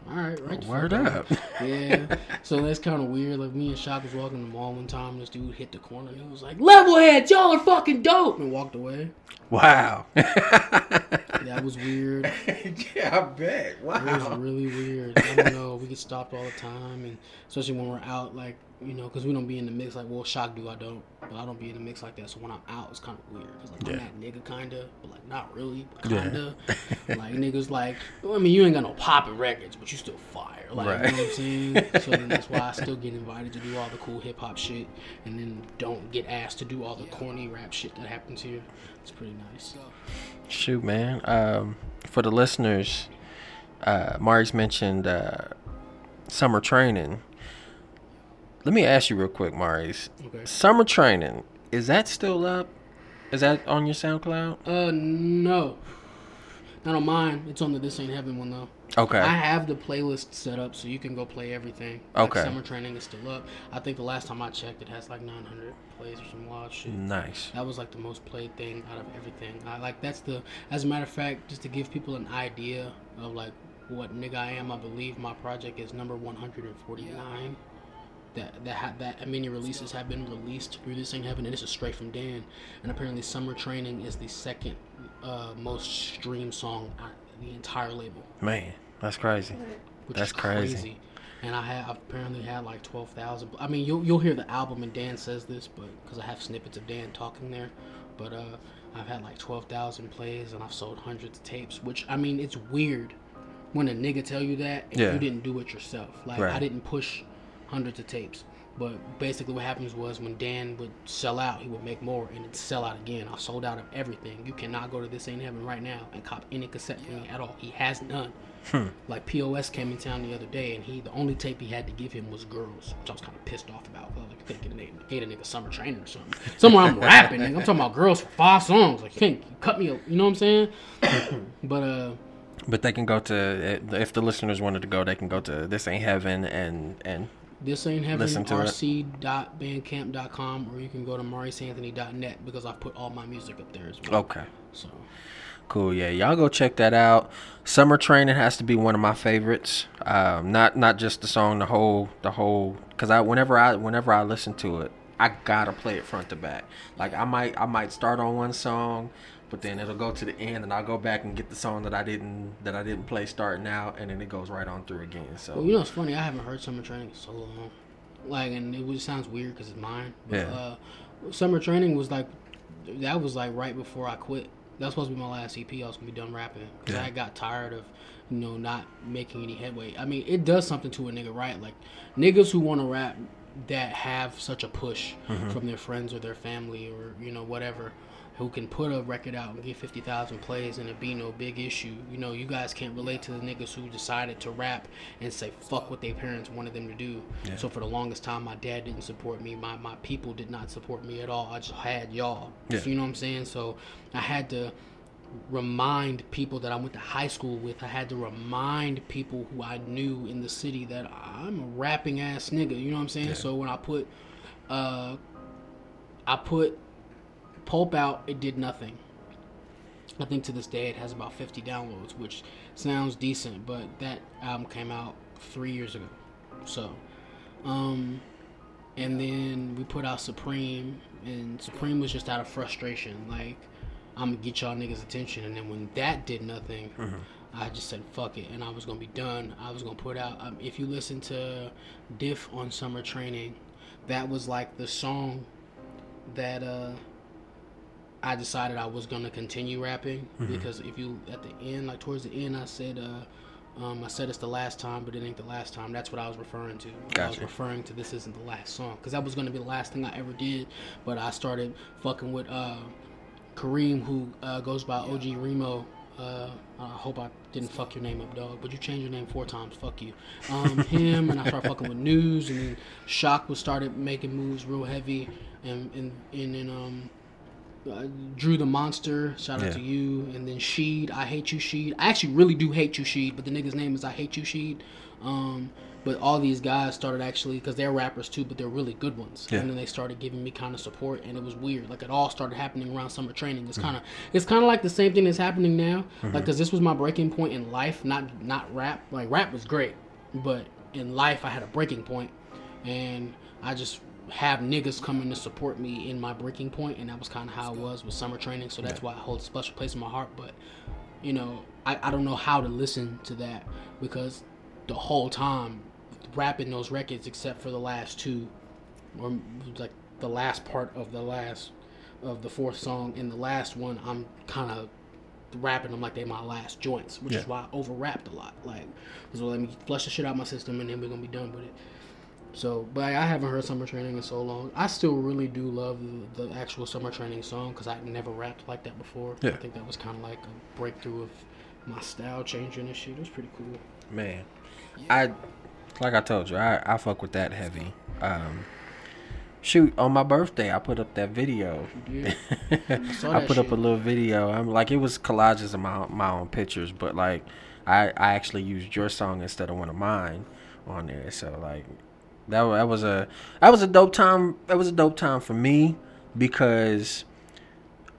All right, right. Word up. Yeah. So that's kind of weird. Like me and Shock was walking the mall one time. And this dude hit the corner. and He was like, level heads, y'all are fucking dope, and walked away. Wow. That was weird. yeah, I bet. Wow. It was really weird. I don't know. We get stopped all the time, and especially when we're out, like you know, because we don't be in the mix. Like, well, shock do I don't, but I don't be in the mix like that. So when I'm out, it's kind of weird. Cause like I'm that nigga kinda, but like not really, but kinda. like niggas like, well, I mean, you ain't got no popping records, but you still fire. Like, Right. you know what I'm saying? so then that's why I still get invited to do all the cool hip hop shit, and then don't get asked to do all the corny rap shit that happens here. It's pretty nice. Shoot, man. Um, for the listeners, uh, Maurice mentioned uh, summer training. Let me ask you real quick, Maurice. Okay. Summer training, is that still up? Is that on your SoundCloud? Uh, no. Not on mine. It's on the This Ain't Heaven one though. Okay. I have the playlist set up so you can go play everything. Like, Okay. summer training is still up. I think the last time I checked, it has like 900 plays or some wild shit. Nice. That was like the most played thing out of everything. I like that's the. As a matter of fact, just to give people an idea of like what nigga I am, I believe my project is number 149. That that ha- that many releases have been released through this ain't heaven, and this is straight from Dan. And apparently, Summer Training is the second uh, most streamed song on the entire label Man, that's crazy. which That's is crazy. crazy. And I have I've apparently had like twelve thousand. I mean, you'll you'll hear the album and Dan says this, but because I have snippets of Dan talking there, but uh, I've had like twelve thousand plays and I've sold hundreds of tapes. Which I mean, it's weird when a nigga tell you that and Yeah. you didn't do it yourself. Like Right. I didn't push hundreds of tapes. But basically, what happens was when Dan would sell out, he would make more and it'd sell out again. I sold out of everything. You cannot go to This Ain't Heaven right now and cop any cassette from me at all. He has none. Like POS came in town the other day, and he the only tape he had to give him was "Girls," which I was kind of pissed off about. 'cause I was like, you can't get a name, hate a nigga summer training or something. Somewhere I'm rapping, nigga. I'm talking about girls for five songs. Like, you can't cut me, a, you know what I'm saying? but uh, But they can go to if the listeners wanted to go, they can go to this ain't heaven and and this ain't heaven rc.bandcamp.com, or you can go to mauriceanthony.net because I've put all my music up there as well. okay. So Cool, yeah, y'all go check that out. Summer Training has to be one of my favorites. Um, not not just the song, the whole the whole. Cause I whenever I whenever I listen to it, I gotta play it front to back. Like I might I might start on one song, but then it'll go to the end, and I'll go back and get the song that I didn't that I didn't play starting out, and then it goes right on through again. So Well, you know, it's funny. I haven't heard Summer Training in so long. Like, and it just sounds weird because it's mine. But, Yeah. Uh, Summer Training was like, that was like right before I quit. That was supposed to be my last EP. I was gonna be done rapping because Yeah. I got tired of, you know, not making any headway. I mean, it does something to a nigga, right? Like, niggas who want to rap that have such a push Mm-hmm. from their friends or their family or you know whatever who can put a record out and get 50,000 plays and it be no big issue. You know, you guys can't relate to the niggas who decided to rap and say fuck what their parents wanted them to do. Yeah. So for the longest time, my dad didn't support me. My, my people did not support me at all. I just had y'all. Yeah. So you know what I'm saying? So I had to remind people that I went to high school with. I had to remind people who I knew in the city that I'm a rapping ass nigga. You know what I'm saying? Yeah. So when I put, uh, I put Pulp out, it did nothing. I think to this day it has about 50 downloads, which sounds decent, but that album came out three years ago. So, um, and then we put out Supreme, and Supreme was just out of frustration, like I'm gonna get y'all niggas attention. And then when that did nothing, I just said fuck it, and I was gonna be done. I was gonna put out. Um, if you listen to Diff on Summer Training, that was like the song that uh I decided I was gonna continue rapping because if you at the end, like towards the end, I said, uh, um, I said it's the last time, but it ain't the last time. That's what I was referring to. I was referring to this isn't the last song because that was gonna be the last thing I ever did. But I started fucking with uh, Kareem, who uh, goes by OG Remo. Uh, I hope I didn't fuck your name up, dog. But you changed your name four times. Fuck you. Um, him and I started fucking with News, and then Shock was started making moves real heavy, and and and then um, uh, Drew the Monster. Shout out Yeah. to you. And then Sheed. I hate you, Sheed. I actually really do hate you, Sheed. But the nigga's name is I hate you, Sheed. Um, but all these guys started actually because they're rappers too, but they're really good ones. Yeah. And then they started giving me kind of support, and it was weird. Like it all started happening around summer training. Mm-hmm. It's kind of it's kind of like the same thing that's happening now. Like because this was my breaking point in life, not not rap. Like rap was great, but in life I had a breaking point, and I just have niggas coming to support me in my breaking point, and that was kind of how it was with summer training. So that's why I hold a special place in my heart. But you know, I, I don't know how to listen to that because the whole time rapping those records, except for the last two, or like the last part of the last of the fourth song and the last one, I'm kind of rapping them like they my last joints, which is why I over rapped a lot. Like, so let me flush the shit out my system and then we're gonna be done with it. So, but I haven't heard summer training in so long. I still really do love the, the actual summer training song because I never rapped like that before. Yeah. I think that was kind of like a breakthrough of my style changing and shit. It was pretty cool. Man, I like I told you, I I fuck with that heavy. Um, shoot, on my birthday, I put up that video. Yeah. I that put up a little video. I'm like it was collages of my my own pictures, but like I I actually used your song instead of one of mine on there. So like that that was a that was a dope time. That was a dope time for me because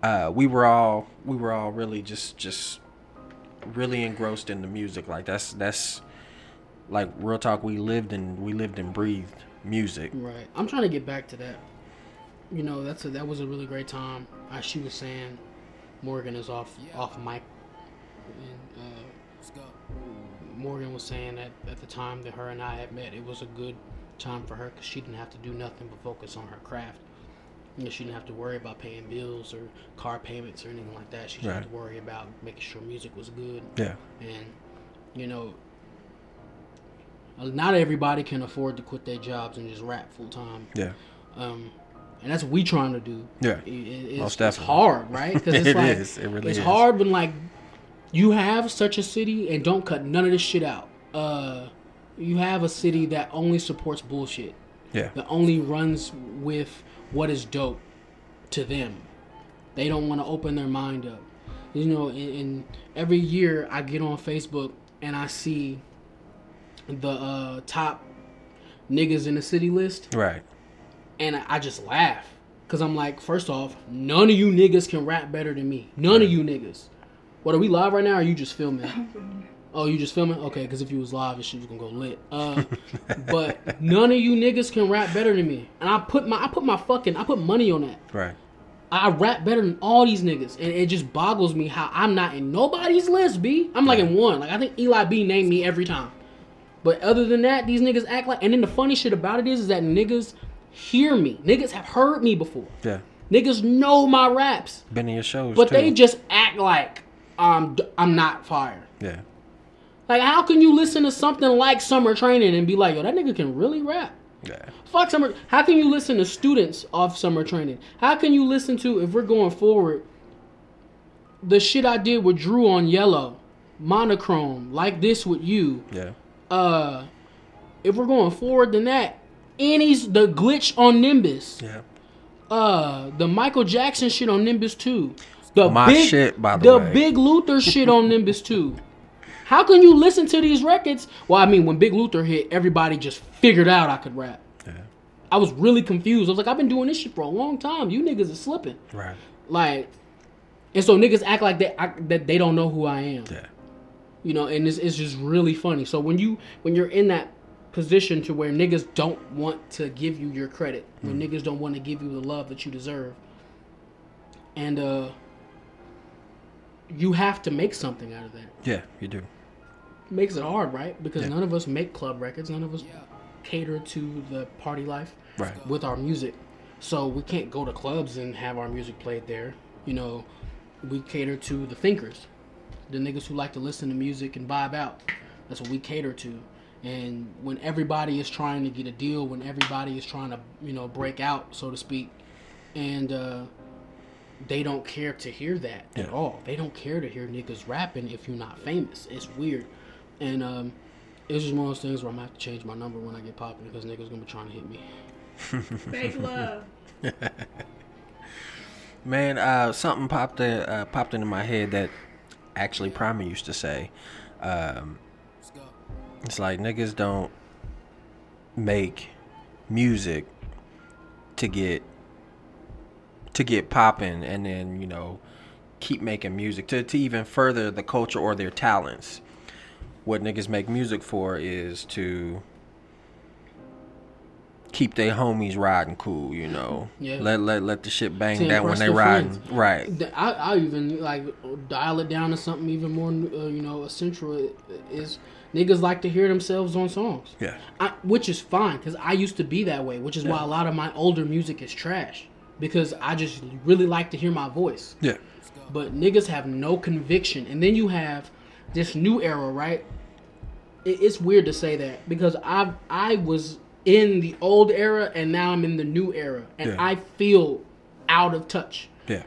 uh, we were all we were all really just just really engrossed in the music. Like that's that's like real talk. We lived and we lived and breathed music. Right. I'm trying to get back to that. You know, that's a, that was a really great time. As she was saying, Morgan is off off mic. And, uh, Morgan was saying that at the time that her and I had met, it was a good time for her because she didn't have to do nothing but focus on her craft. You know, she didn't have to worry about paying bills or car payments or anything like that. She just had Right. to worry about making sure music was good Yeah. and you know not everybody can afford to quit their jobs and just rap full time Yeah. um and that's what we trying to do Yeah. It- it- it's, it's hard right because it's It like is. It really it's is. hard when like you have such a city and don't cut none of this shit out uh you have a city that only supports bullshit Yeah. that only runs with what is dope to them. They don't want to open their mind up. You know, and, and every year I get on Facebook and I see the uh, top niggas in the city list, Right. and I, I just laugh because I'm like, first off, none of you niggas can rap better than me. None of you niggas. What are we live right now? Or are you just filming? Oh, you just filming? Okay, because if you was live, this shit was gonna go lit. Uh, but none of you niggas can rap better than me, and I put my I put my fucking I put money on that. Right. I rap better than all these niggas, and it just boggles me how I'm not in nobody's list. B, I'm like in one. Like I think Eli B named me every time, but other than that, these niggas act like. And then the funny shit about it is, is that niggas hear me. Niggas have heard me before. Yeah. Niggas know my raps, Been in your shows but too. they just act like I'm I'm not fire. yeah. Like, how can you listen to something like Summer Training and be like, yo, that nigga can really rap? Yeah. Fuck Summer. How can you listen to students off Summer Training? How can you listen to, if we're going forward, the shit I did with Drew on Yellow, Monochrome, like this with you? Yeah. Uh, if we're going forward than that, any's the glitch on Nimbus. Yeah. Uh, the Michael Jackson shit on Nimbus 2. The My big, shit, by the way. Big Luther shit on Nimbus 2. How can you listen to these records? Well, I mean, when Big Luther hit, everybody just figured out I could rap. Yeah. I was really confused. I was like, I've been doing this shit for a long time. You niggas are slipping. Right. Like, and so niggas act like they I, that they don't know who I am. Yeah. You know, and it's, it's just really funny. So when you when you're in that position to where niggas don't want to give you your credit. When niggas don't want to give you the love that you deserve. And uh you have to make something out of that. Yeah, you do. Makes it hard, right? Because Yeah. none of us make club records. None of us cater to the party life Right. with our music. So we can't go to clubs and have our music played there. You know, we cater to the thinkers, the niggas who like to listen to music and vibe out. That's what we cater to. And when everybody is trying to get a deal, when everybody is trying to, you know, break out, so to speak, and uh, they don't care to hear that at all. They don't care to hear niggas rapping if you're not famous. It's weird. And um, it's just one of those things where I'm gonna have to change my number when I get popping because niggas gonna be trying to hit me. Fake love. Man, uh, something popped uh, popped into my head that actually Primer used to say. Um, it's like niggas don't make music to get to get popping and then you know keep making music to, to even further the culture or their talents. What niggas make music for is to keep their homies riding cool, you know. Yeah. Let let let the shit bang To down when they riding. friends. Right. I, I even like dial it down to something even more, uh, you know, essential is niggas like to hear themselves on songs. Yeah. I, which is fine because I used to be that way, which is why a lot of my older music is trash because I just really like to hear my voice. Yeah. But niggas have no conviction, and then you have this new era, right? It, it's weird to say that because I I was in the old era and now I'm in the new era, and Yeah. I feel out of touch Yeah.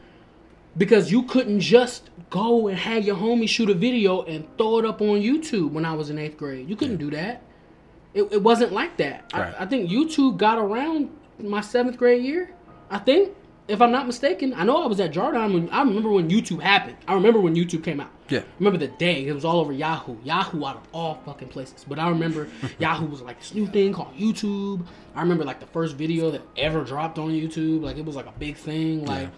because you couldn't just go and have your homie shoot a video and throw it up on YouTube when I was in eighth grade. You couldn't do that. It, it wasn't like that. Right. I, I think YouTube got around my seventh grade year. I think, if I'm not mistaken. I know I was at Jardine when I remember when YouTube happened. I remember when YouTube came out. Yeah. I remember the day it was all over Yahoo. Yahoo out of all fucking places. But I remember Yahoo was like this new thing called YouTube. I remember like the first video that ever dropped on YouTube. Like it was like a big thing. Like Yeah.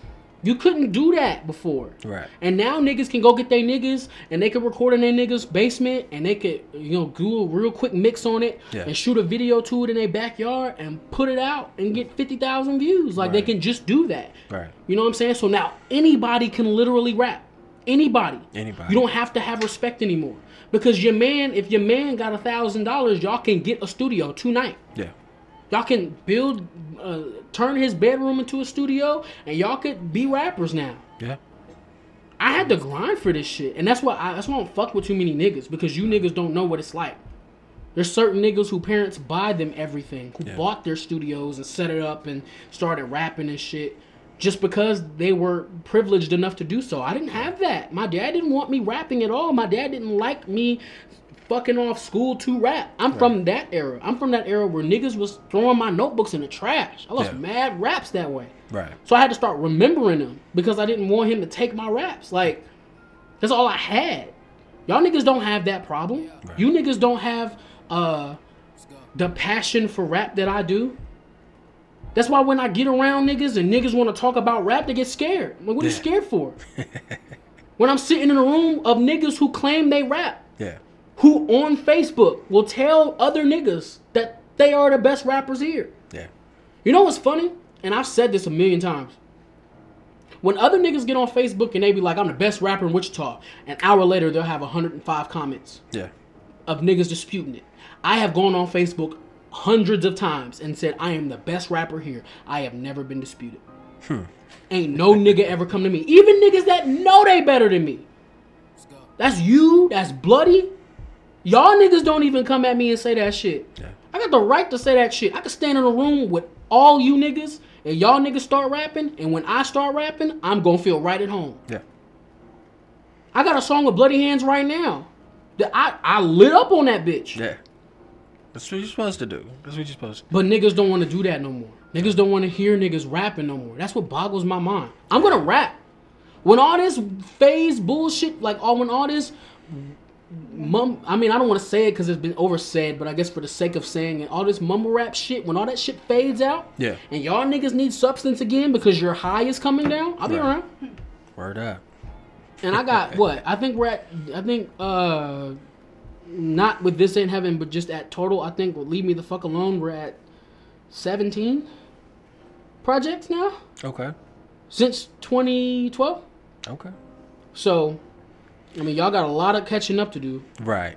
You couldn't do that before. Right. And now niggas can go get their niggas and they can record in their niggas basement and they could you know do a real quick mix on it Yeah. and shoot a video to it in their backyard and put it out and get fifty thousand views. Like they can just do that. Right. You know what I'm saying? So now anybody can literally rap. Anybody. Anybody. You don't have to have respect anymore. Because your man, if your man got a thousand dollars, y'all can get a studio tonight. Yeah. Y'all can build, uh, turn his bedroom into a studio, and y'all could be rappers now. Yeah. I had to grind for this shit, and that's why I, that's why I don't fuck with too many niggas because you niggas don't know what it's like. There's certain niggas who parents buy them everything, who Yeah. bought their studios and set it up and started rapping and shit, just because they were privileged enough to do so. I didn't have that. My dad didn't want me rapping at all. My dad didn't like me fucking off school to rap. I'm from that era. I'm from that era where niggas was throwing my notebooks in the trash. I lost Yeah. mad raps that way. Right. So I had to start remembering them because I didn't want him to take my raps. Like, that's all I had. Y'all niggas don't have that problem. Right. You niggas don't have uh the passion for rap that I do. That's why when I get around niggas and niggas want to talk about rap, they get scared. Like, what are you scared for? when I'm sitting in a room of niggas who claim they rap, Yeah. Who on Facebook will tell other niggas that they are the best rappers here. Yeah. You know what's funny? And I've said this a million times. When other niggas get on Facebook and they be like, I'm the best rapper in Wichita, an hour later they'll have 105 comments Yeah. of niggas disputing it. I have gone on Facebook hundreds of times and said, I am the best rapper here. I have never been disputed. Hmm. Ain't no nigga ever come to me. Even niggas that know they better than me. That's you, that's bloody. Y'all niggas don't even come at me and say that shit. Yeah. I got the right to say that shit. I can stand in a room with all you niggas and y'all niggas start rapping, and when I start rapping, I'm gonna feel right at home. Yeah. I got a song with Bloody Hands right now. That I, I lit up on that bitch. Yeah. That's what you're supposed to do. That's what you're supposed to But niggas don't want to do that no more. Niggas don't want to hear niggas rapping no more. That's what boggles my mind. I'm gonna rap. When all this phase bullshit, like all when all this mum I mean I don't want to say it because it's been oversaid, but I guess for the sake of saying it, all this mumble rap shit, when all that shit fades out, Yeah. and y'all niggas need substance again because your high is coming down, I'll be Right. around. Word up. And I got what? I think we're at I think uh not with this ain't heaven, but just at total, I think with leave me the fuck alone, we're at seventeen projects now Okay. since 2012. Okay. So, I mean, y'all got a lot of catching up to do, Right.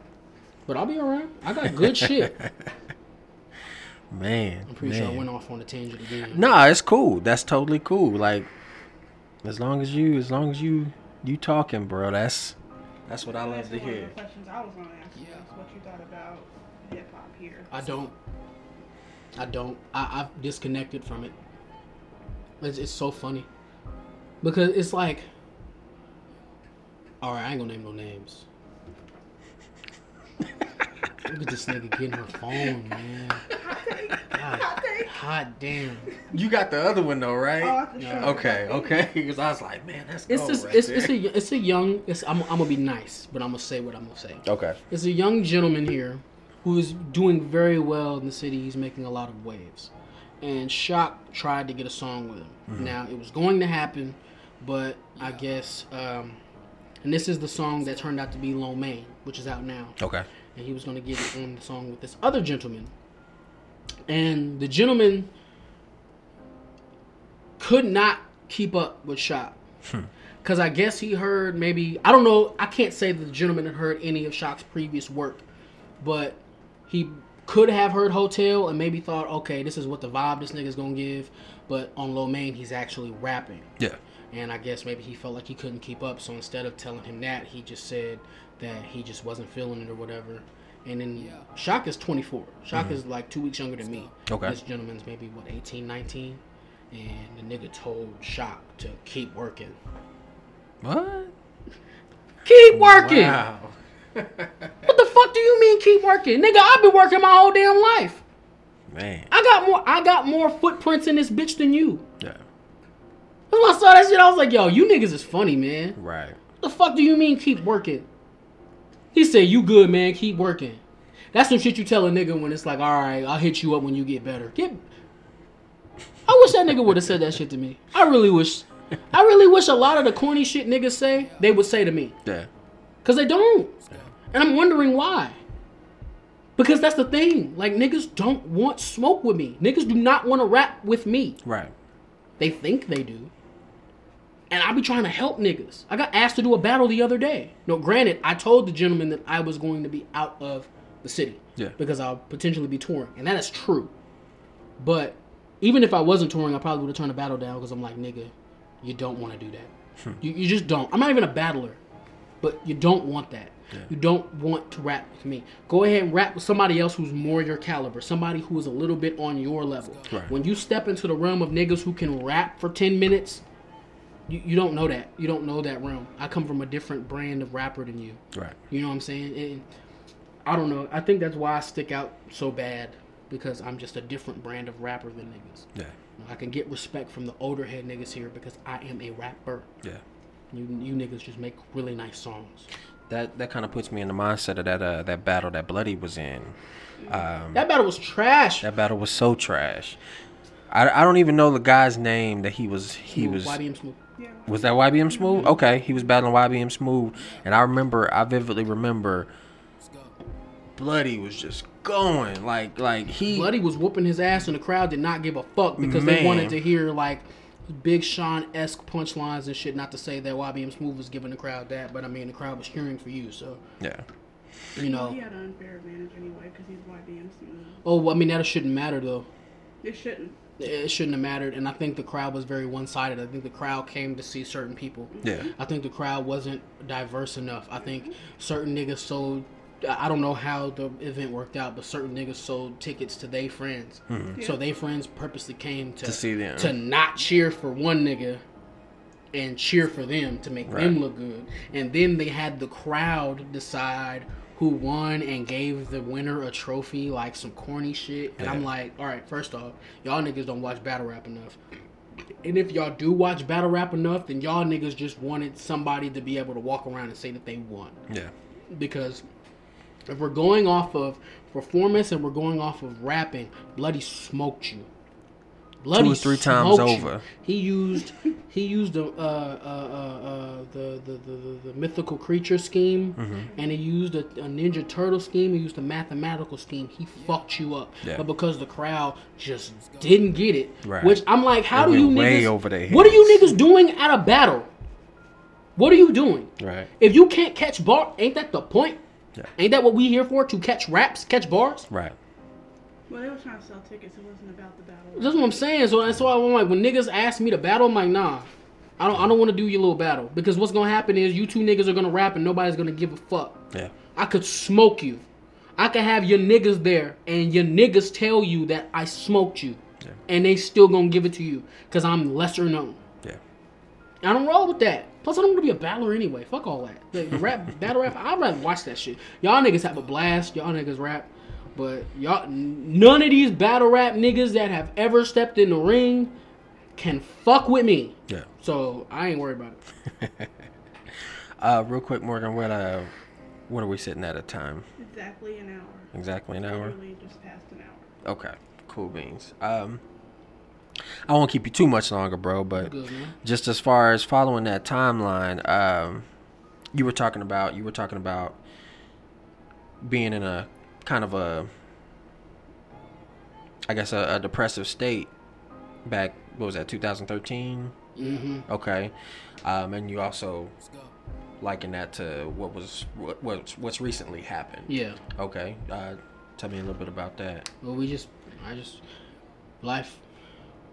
but I'll be alright. I got good shit. Man. I'm pretty man. sure I went off on a tangent again. Nah, it's cool. That's totally cool. Like, as long as you, as long as you, you talking, bro. That's that's what I love to hear. questions I was going to ask you. is What you thought about hip hop here? I don't. I don't. I, I've disconnected from it. It's, it's so funny because it's like, all right, I ain't gonna name no names. Look at this nigga getting her phone, man. God, hot damn. You got the other one though, Oh, right? that's the Yeah. show. Okay, okay. Because I was like, man, that's It's gold just right it's it's a it's a young. It's I'm I'm gonna be nice, but I'm gonna say what I'm gonna say. okay. It's a young gentleman here who is doing very well in the city. He's making a lot of waves. And Shock tried to get a song with him. Now, it was going to happen, but I guess, um, and this is the song that turned out to be Lo Mein, which is out now. Okay. And he was going to get it on the song with this other gentleman. And the gentleman could not keep up with Shock. Because hmm. I guess he heard maybe, I don't know, I can't say that the gentleman had heard any of Shock's previous work, but he could have heard Hotel and maybe thought, okay, this is what the vibe this nigga's gonna give. But on Lo Mein, he's actually rapping. Yeah. And I guess maybe he felt like he couldn't keep up, so instead of telling him that, he just said that he just wasn't feeling it or whatever. And then yeah. Shock is 24. Shock mm-hmm. is like two weeks younger than me. Okay. This gentleman's maybe, what, 18, 19? And the nigga told Shock to keep working. What? Keep working! Wow. What the fuck do you mean keep working? Nigga, I've been working my whole damn life. Man. I got more I got more footprints in this bitch than you. Yeah. When I saw that shit, I was like, yo, you niggas is funny, man. Right. The fuck do you mean keep working? He said, you good, man, keep working. That's some shit you tell a nigga when it's like, alright, I'll hit you up when you get better. Get I wish that nigga would have said that shit to me. I really wish I really wish a lot of the corny shit niggas say, they would say to me. Yeah. Cause they don't. Yeah. And I'm wondering why. Because that's the thing. Like niggas don't want smoke with me. Niggas do not want to rap with me. Right. They think they do. And I be trying to help niggas. I got asked to do a battle the other day. No, granted, I told the gentleman that I was going to be out of the city. Yeah. Because I'll potentially be touring. And that is true. But even if I wasn't touring, I probably would have turned the battle down because I'm like, nigga, you don't want to do that. Hmm. you, you just don't. I'm not even a battler. But you don't want that. You don't want to rap with me. Go ahead and rap with somebody else who's more your caliber, somebody who is a little bit on your level. Right. When you step into the realm of niggas who can rap for 10 minutes, you, you don't know that. You don't know that realm. I come from a different brand of rapper than you. Right. You know what I'm saying? And I don't know. I think that's why I stick out so bad because I'm just a different brand of rapper than niggas. Yeah. I can get respect from the older head niggas here because I am a rapper. Yeah. You you niggas just make really nice songs. That that kind of puts me in the mindset of that uh, that battle that Bloody was in. Um, That battle was trash. that battle was so trash. I, I don't even know the guy's name that he was he was YBM Smooth. Yeah. was that YBM Smooth? Mm-hmm. Okay, he was battling YBM Smooth, and I remember I vividly remember Bloody was just going like like he Bloody was whooping his ass, and the crowd did not give a fuck because they wanted to hear like Big Sean esque punchlines and shit. Not to say that YBM Smooth was giving the crowd that, but I mean the crowd was cheering for you, so yeah you Well, know. he had an unfair advantage anyway because he's YBM smooth. Oh, well, I mean that shouldn't matter though. It shouldn't. It shouldn't have mattered, and I think the crowd was very one sided. I think the crowd came to see certain people. yeah I think the crowd wasn't diverse enough. I think certain niggas sold. I don't know how the event worked out, but certain niggas sold tickets to their friends. Hmm. So their friends purposely came to To see them. to not cheer for one nigga and cheer for them to make them look good. And then they had the crowd decide who won and gave the winner a trophy, like some corny shit. And I'm like, all right, first off, y'all niggas don't watch battle rap enough. And if y'all do watch battle rap enough, then y'all niggas just wanted somebody to be able to walk around and say that they won. yeah Because if we're going off of performance and we're going off of rapping, Bloody smoked you. Bloody Two or three times smoked you. over. He used he used the uh, uh, uh, uh, the, the, the, the the mythical creature scheme, Mm-hmm. and he used a, a Ninja Turtle scheme. He used a mathematical scheme. He fucked you up, Yeah. but because the crowd just didn't get it, Right. which I'm like, how It do you way niggas? over their what are you niggas doing at a battle? What are you doing? Right. If you can't catch bar, ain't that the point? Yeah. Ain't that what we here for? To catch raps, catch bars? Right. Well, they were trying to sell tickets. It wasn't about the battle. That's what I'm saying. So that's why I'm like, when niggas ask me to battle, I'm like, nah. I don't, I don't want to do your little battle because what's gonna happen is you two niggas are gonna rap and nobody's gonna give a fuck. Yeah. I could smoke you. I could have your niggas there and your niggas tell you that I smoked you, Yeah. and they still gonna give it to you because I'm lesser known. Yeah. I don't roll with that. Plus, I don't want to be a battler anyway. Fuck all that. The, the rap, battle rap. I'd rather watch that shit. Y'all niggas have a blast. Y'all niggas rap, but y'all none of these battle rap niggas that have ever stepped in the ring can fuck with me. Yeah. So I ain't worried about it. Uh, real quick, Morgan. What uh, what are we sitting at a time? Exactly an hour. Exactly an hour. Literally just past an hour. Okay. Cool beans. Um, I won't keep you too much longer, bro. But Good just as far as following that timeline, um, you were talking about you were talking about being in a kind of a, I guess a, a depressive state back. What was that? 2013. Mm-hmm. Okay, um, and you also liken that to what was what, what's what's recently happened. Yeah. Okay, uh, tell me a little bit about that. Well, we just, I just, life,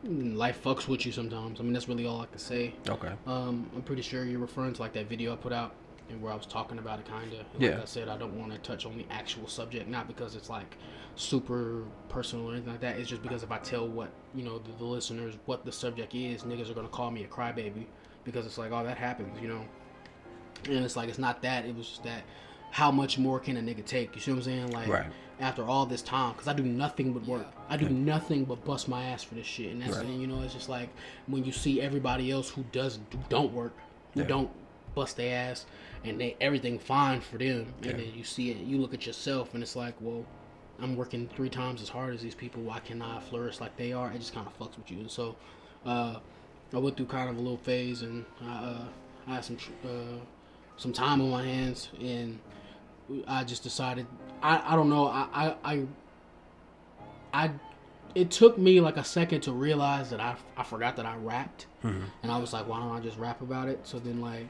life fucks with you sometimes. I mean, that's really all I can say. Okay. Um, I'm pretty sure you're referring to like that video I put out and where I was talking about it, kind of. Like Yeah. I said, I don't want to touch on the actual subject, not because it's like super personal or anything like that. It's just because if I tell what you know the, the listeners what the subject is, niggas are gonna call me a crybaby because it's like, oh, that happens, you know. And it's like it's not that. It was just that. How much more can a nigga take? You see what I'm saying? Like Right. after all this time, because I do nothing but work. I do nothing but bust my ass for this shit, and that's Right. and, you know it's just like when you see everybody else who does who don't work, who Yeah. don't bust their ass, and they everything fine for them, and Yeah. then you see it, you look at yourself, and it's like, well, I'm working three times as hard as these people. Why can't I flourish like they are? It just kind of fucks with you. And so, uh, I went through kind of a little phase, and I, uh, I had some tr- uh, some time on my hands, and I just decided. I, I don't know. I, I I I it took me like a second to realize that I I forgot that I rapped, Mhm. and I was like, why don't I just rap about it? So then like,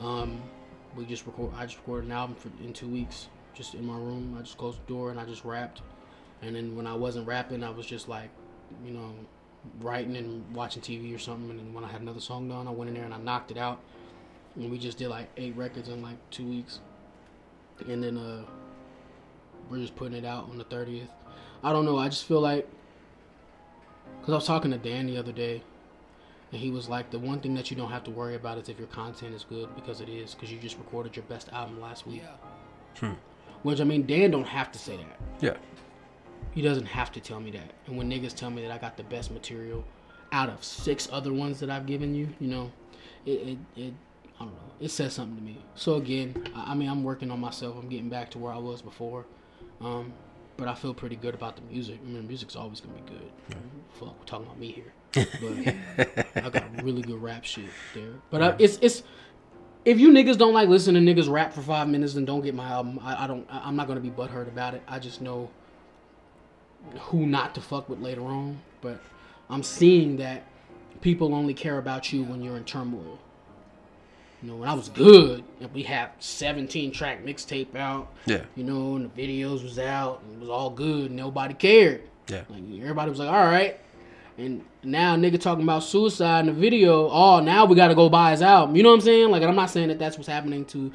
um, we just record. I just recorded an album for in two weeks, just in my room. I just closed the door and I just rapped, and then when I wasn't rapping, I was just like, you know, writing and watching TV or something. And then when I had another song done, I went in there and I knocked it out, and we just did like eight records in like two weeks, and then uh, we're just putting it out on the thirtieth. I don't know. I just feel like, cause I was talking to Dan the other day, and he was like, the one thing that you don't have to worry about is if your content is good because it is, because you just recorded your best album last week. Hmm. Which I mean, Dan don't have to say that. Yeah. He doesn't have to tell me that. And when niggas tell me that I got the best material out of six other ones that I've given you, you know, it it, it I don't know. It says something to me. So again, I, I mean, I'm working on myself. I'm getting back to where I was before. Um, but I feel pretty good about the music. I mean, music's always gonna be good. Fuck, we're talking about me here. But I got really good rap shit there. But I, it's it's if you niggas don't like listening to niggas rap for five minutes, then don't get my album. I, I don't. I, I'm not gonna be butthurt about it. I just know who not to fuck with later on. But I'm seeing that people only care about you when you're in turmoil. You know, when I was good and we had 17 track mixtape out, Yeah. you know, and the videos was out and it was all good, and nobody cared. Yeah. Like everybody was like, all right. And now nigga talking about suicide in the video. Oh, now we got to go buy his album. You know what I'm saying? Like, I'm not saying that that's what's happening to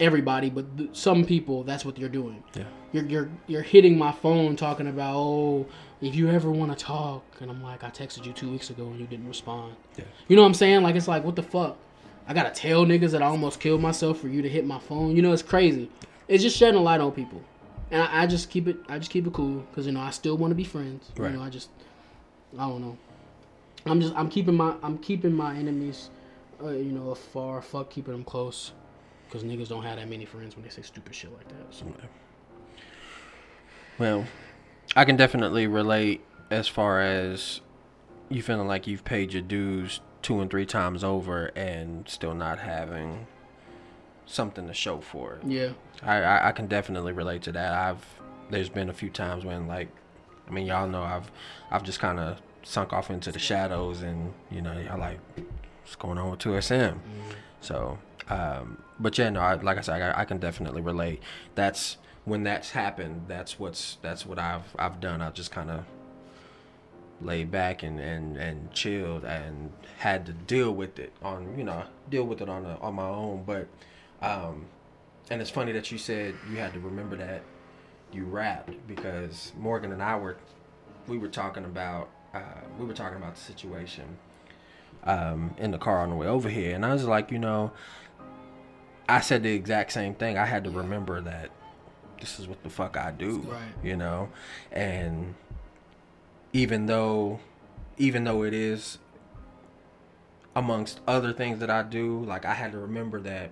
everybody, but th- some people that's what you're doing. Yeah. You're you're you're hitting my phone talking about oh if you ever want to talk, and I'm like I texted you two weeks ago and you didn't respond. Yeah. You know what I'm saying? Like it's like what the fuck. I gotta tell niggas that I almost killed myself for you to hit my phone. You know it's crazy. It's just shedding a light on people, and I, I just keep it. I just keep it cool because you know I still want to be friends. Right. You know I just I don't know. I'm just I'm keeping my I'm keeping my enemies, uh, you know, afar. Fuck keeping them close, because niggas don't have that many friends when they say stupid shit like that. So Well, I can definitely relate as far as you feeling like you've paid your dues two and three times over and still not having something to show for it. Yeah. I, I, I can definitely relate to that. I've there's been a few times when like I mean y'all know I've I've just kind of sunk off into the shadows and you know y'all like what's going on with 2SM. So um but yeah no I, like I said I, I can definitely relate. That's when that's happened. That's what's that's what I've I've done. I just kind of laid back and, and, and chilled and had to deal with it on you know deal with it on a, on my own but um and it's funny that you said you had to remember that you rapped because Morgan and I were we were talking about uh, we were talking about the situation um, in the car on the way over here, and I was like, you know, I said the exact same thing. I had to remember that this is what the fuck I do, Right. you know, and even though even though it is amongst other things that I do, like I had to remember that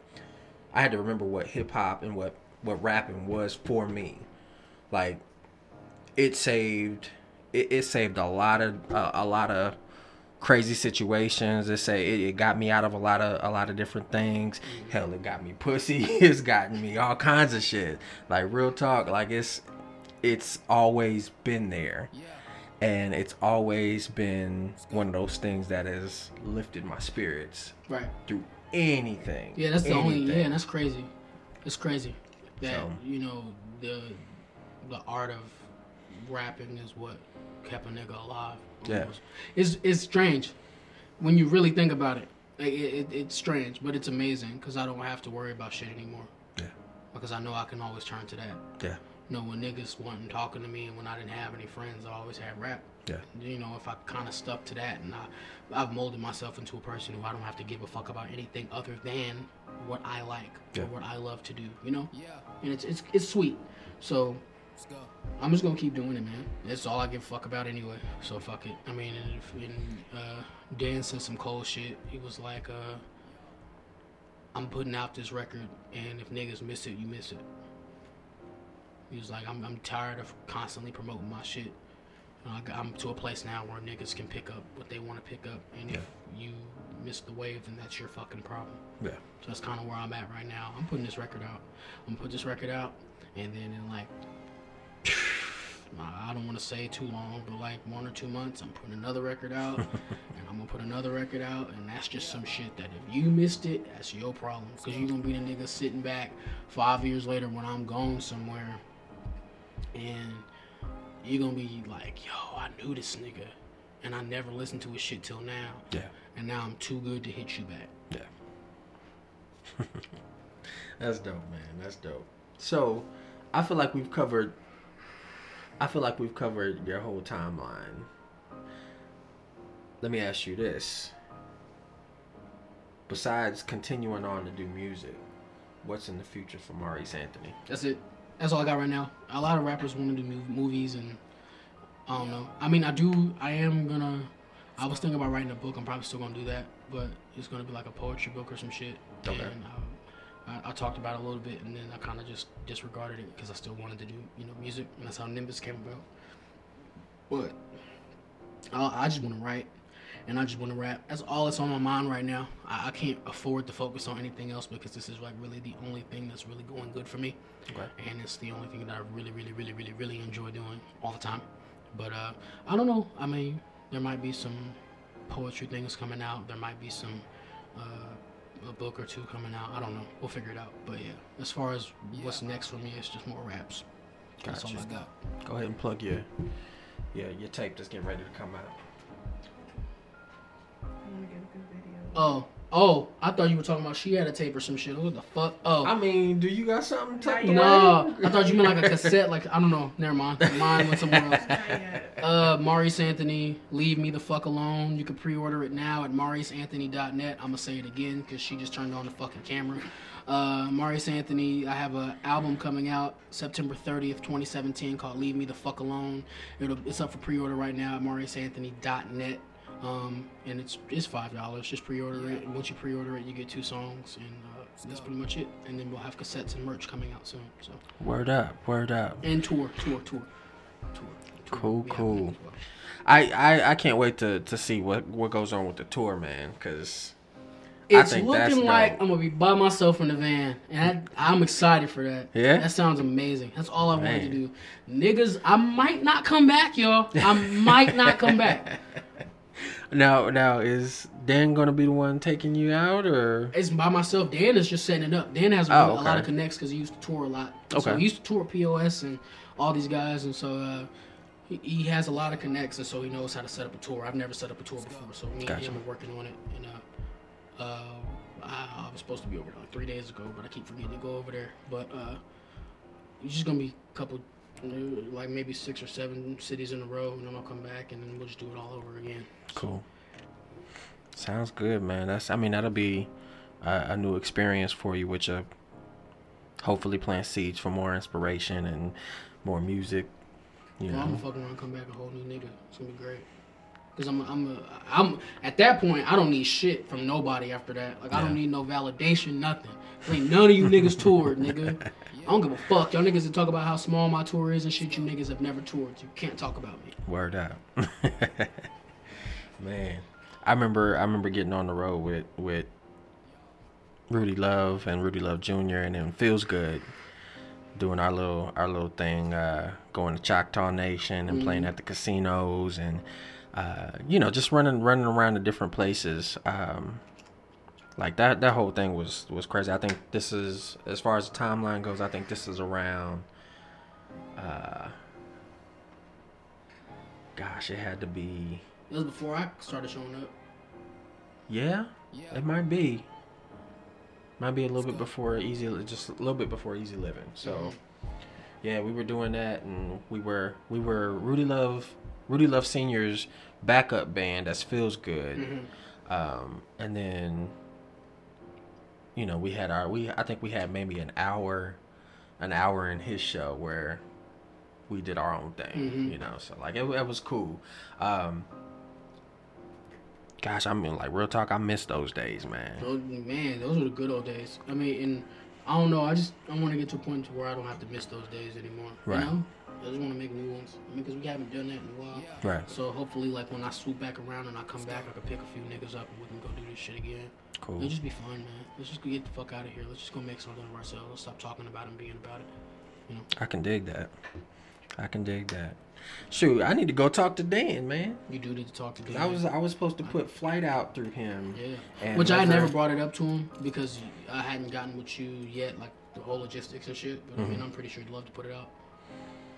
I had to remember what hip hop and what what rapping was for me. Like it saved it, it saved a lot of uh, a lot of crazy situations. It say it, it got me out of a lot of a lot of different things. Hell, it got me pussy. It's gotten me all kinds of shit. Like real talk. Like it's it's always been there. And it's always been one of those things that has lifted my spirits Right. through anything. Yeah, that's the only. Yeah, that's crazy. It's crazy that So- you know the the art of rapping is what kept a nigga alive. Yeah. It's it's strange when you really think about it. Like, it, it it's strange, but it's amazing because I don't have to worry about shit anymore. Yeah. Because I know I can always turn to that. Yeah. You know, when niggas wasn't talking to me and when I didn't have any friends, I always had rap. Yeah. You know, if I kind of stuck to that and I, I've molded myself into a person who I don't have to give a fuck about anything other than what I like Yeah. or what I love to do. You know. Yeah. And it's it's it's sweet. So. I'm just gonna keep doing it, man. That's all I give a fuck about anyway. So fuck it. I mean, and and, uh, Dan said some cold shit. He was like, uh, "I'm putting out this record, and if niggas miss it, you miss it." He was like, "I'm I'm tired of constantly promoting my shit. And I got- I'm to a place now where niggas can pick up what they want to pick up, and if you miss the wave, then that's your fucking problem." Yeah. So that's kind of where I'm at right now. I'm putting this record out. I'm gonna put this record out, and then in like, I don't want to say too long, but like one or two months, I'm putting another record out, and I'm gonna put another record out, and that's just some shit that if you missed it, that's your problem. Cause you're gonna be the nigga sitting back five years later when I'm gone somewhere, and you're gonna be like, yo, I knew this nigga, and I never listened to his shit till now, Yeah. and now I'm too good to hit you back. Yeah. That's dope, man. That's dope. So, I feel like we've covered. I feel like we've covered your whole timeline. Let me ask you this. Besides continuing on to do music, what's in the future for Maurice Anthony? That's it. That's all I got right now. A lot of rappers want to do movies, and I don't know. I mean, I do. I am gonna. I was thinking about writing a book. I'm probably still gonna do that, but it's gonna be like a poetry book or some shit. Okay. And um, I, I talked about it a little bit, and then I kind of just disregarded it because I still wanted to do you know music, and that's how Nimbus came about. But I, I just want to write, and I just want to rap. That's all that's on my mind right now. I, I can't afford to focus on anything else because this is like really the only thing that's really going good for me Okay. and it's the only thing that I really, really, really, really, really enjoy doing all the time. But uh, I don't know. I mean, there might be some poetry things coming out. There might be some uh, a book or two coming out. I don't know. We'll figure it out. But yeah, as far as what's next for me, it's just more raps. That's all I got. Go ahead and plug your, yeah, your tape that's getting ready to come out. I want to get a good video. Oh, oh! I thought you were talking about she had a tape or some shit. What the fuck? Oh. I mean, do you got something tucked away? no, I thought you meant like a cassette. Like I don't know. Never mind. Mine went somewhere else. Not yet. Uh, Maurice Anthony, Leave Me the Fuck Alone. You can pre order it now at mauriceanthony.net. I'm gonna say it again because she just turned on the fucking camera. Uh, Maurice Anthony, I have an album coming out September 30th, 2017 called Leave Me the Fuck Alone. It'll, it's up for pre order right now at mauriceanthony.net. Um, and it's it's five dollars. Just pre-order it. And once you pre-order it, you get two songs, and uh, that's pretty much it. And then we'll have cassettes and merch coming out soon. So Word up, word up. and tour, tour, tour, tour, tour. Cool, We cool. I, I I can't wait to to see what what goes on with the tour, man. Cause I It's think that's looking like dope. I'm gonna be by myself in the van, and I, I'm excited for that. Yeah? that sounds amazing. That's all I wanted to do. Niggas, I might not come back, y'all. I might not come back. now now is Dan gonna be the one taking you out or It's by myself. Dan is just setting it up. Dan has a, Oh, a lot of connects because he used to tour a lot. So Okay. he used to tour POS and all these guys, and so uh, he, he has a lot of connects, and so he knows how to set up a tour. I've never set up a tour before, so me Gotcha. and him are working on it. And uh, uh, I, I was supposed to be over there like three days ago, but I keep forgetting to go over there. But uh, it's just gonna be a couple, like maybe six or seven cities in a row, and then I'll come back, and then we'll just do it all over again. cool? Sounds good, man. That's I mean that'll be a, a new experience for you, which uh hopefully plant seeds for more inspiration and more music. You Yeah, I'm know, gonna fuck around, come back a whole new nigga. It's gonna be great. Cause I'm, a, I'm, a, I'm at that point. I don't need shit from nobody after that. Like I don't need no validation, nothing. Ain't none of you niggas toured, nigga. I don't give a fuck. Y'all niggas that talk about how small my tour is and shit. You niggas have never toured. You can't talk about me. Word up, man. I remember I remember getting on the road with with Rudy Love and Rudy Love Jr. and then Feels Good doing our little our little thing, uh, going to Choctaw Nation and playing at the casinos and uh, you know just running running around to different places. Um, like that that whole thing was was crazy. I think this is as far as the timeline goes. I think this is around. Uh, gosh, it had to be. It was before I started showing up. Yeah, Yeah. it might be. Might be a little bit before easy, just a little bit before easy living. So, yeah, we were doing that, and we were we were Rudy Love, Rudy Love Senior's backup band. That feels good. Mm-hmm. Um, and then, you know, we had our we I think we had maybe an hour, an hour in his show where we did our own thing. Mhm. You know, so like it, it was cool. Um, gosh, I mean, like real talk, I miss those days, man. Those, man, those were the good old days. I mean, and I don't know. I just I want to get to a point to where I don't have to miss those days anymore. Right. You know, I just want to make new ones. I mean, because we haven't done that in a while. Right. So hopefully, like when I swoop back around and I come back, I can pick a few niggas up and we can go do this shit again. Cool. It'll just be fun, man. Let's just get the fuck out of here. Let's just go make something of ourselves. Let's stop talking about it and being about it. I can dig that. I can dig that. Shoot, I need to go talk to Dan, man. You do need to talk to Dan. I was I was supposed to put flight out through him. Yeah. Which I never- brought it up to him because I hadn't gotten with you yet, like the whole logistics and shit. But I Mm-hmm. mean, I'm pretty sure you'd love to put it out.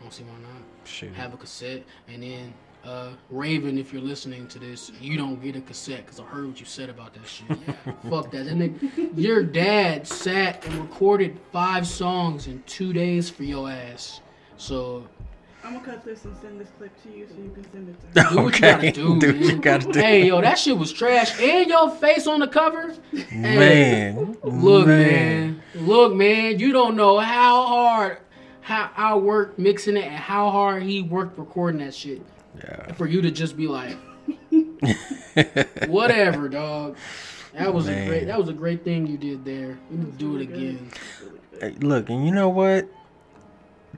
I don't see why not. Shoot. Have a cassette, and then uh, Raven, if you're listening to this, you don't get a cassette because I heard what you said about that shit. Fuck that. That nigga, your dad sat and recorded five songs in two days for your ass. So I'm gonna cut this and send this clip to you so you can send it to him. do what you gotta do, Do what man. you gotta do. Hey, yo, that shit was trash. And your face on the cover. Man. Look, man. Look, man. You don't know how hard how I worked mixing it and how hard he worked recording that shit. Yeah. For you to just be like, whatever, dog. That was a great. That was a great thing you did there. You do it again. Hey, Look, and you know what?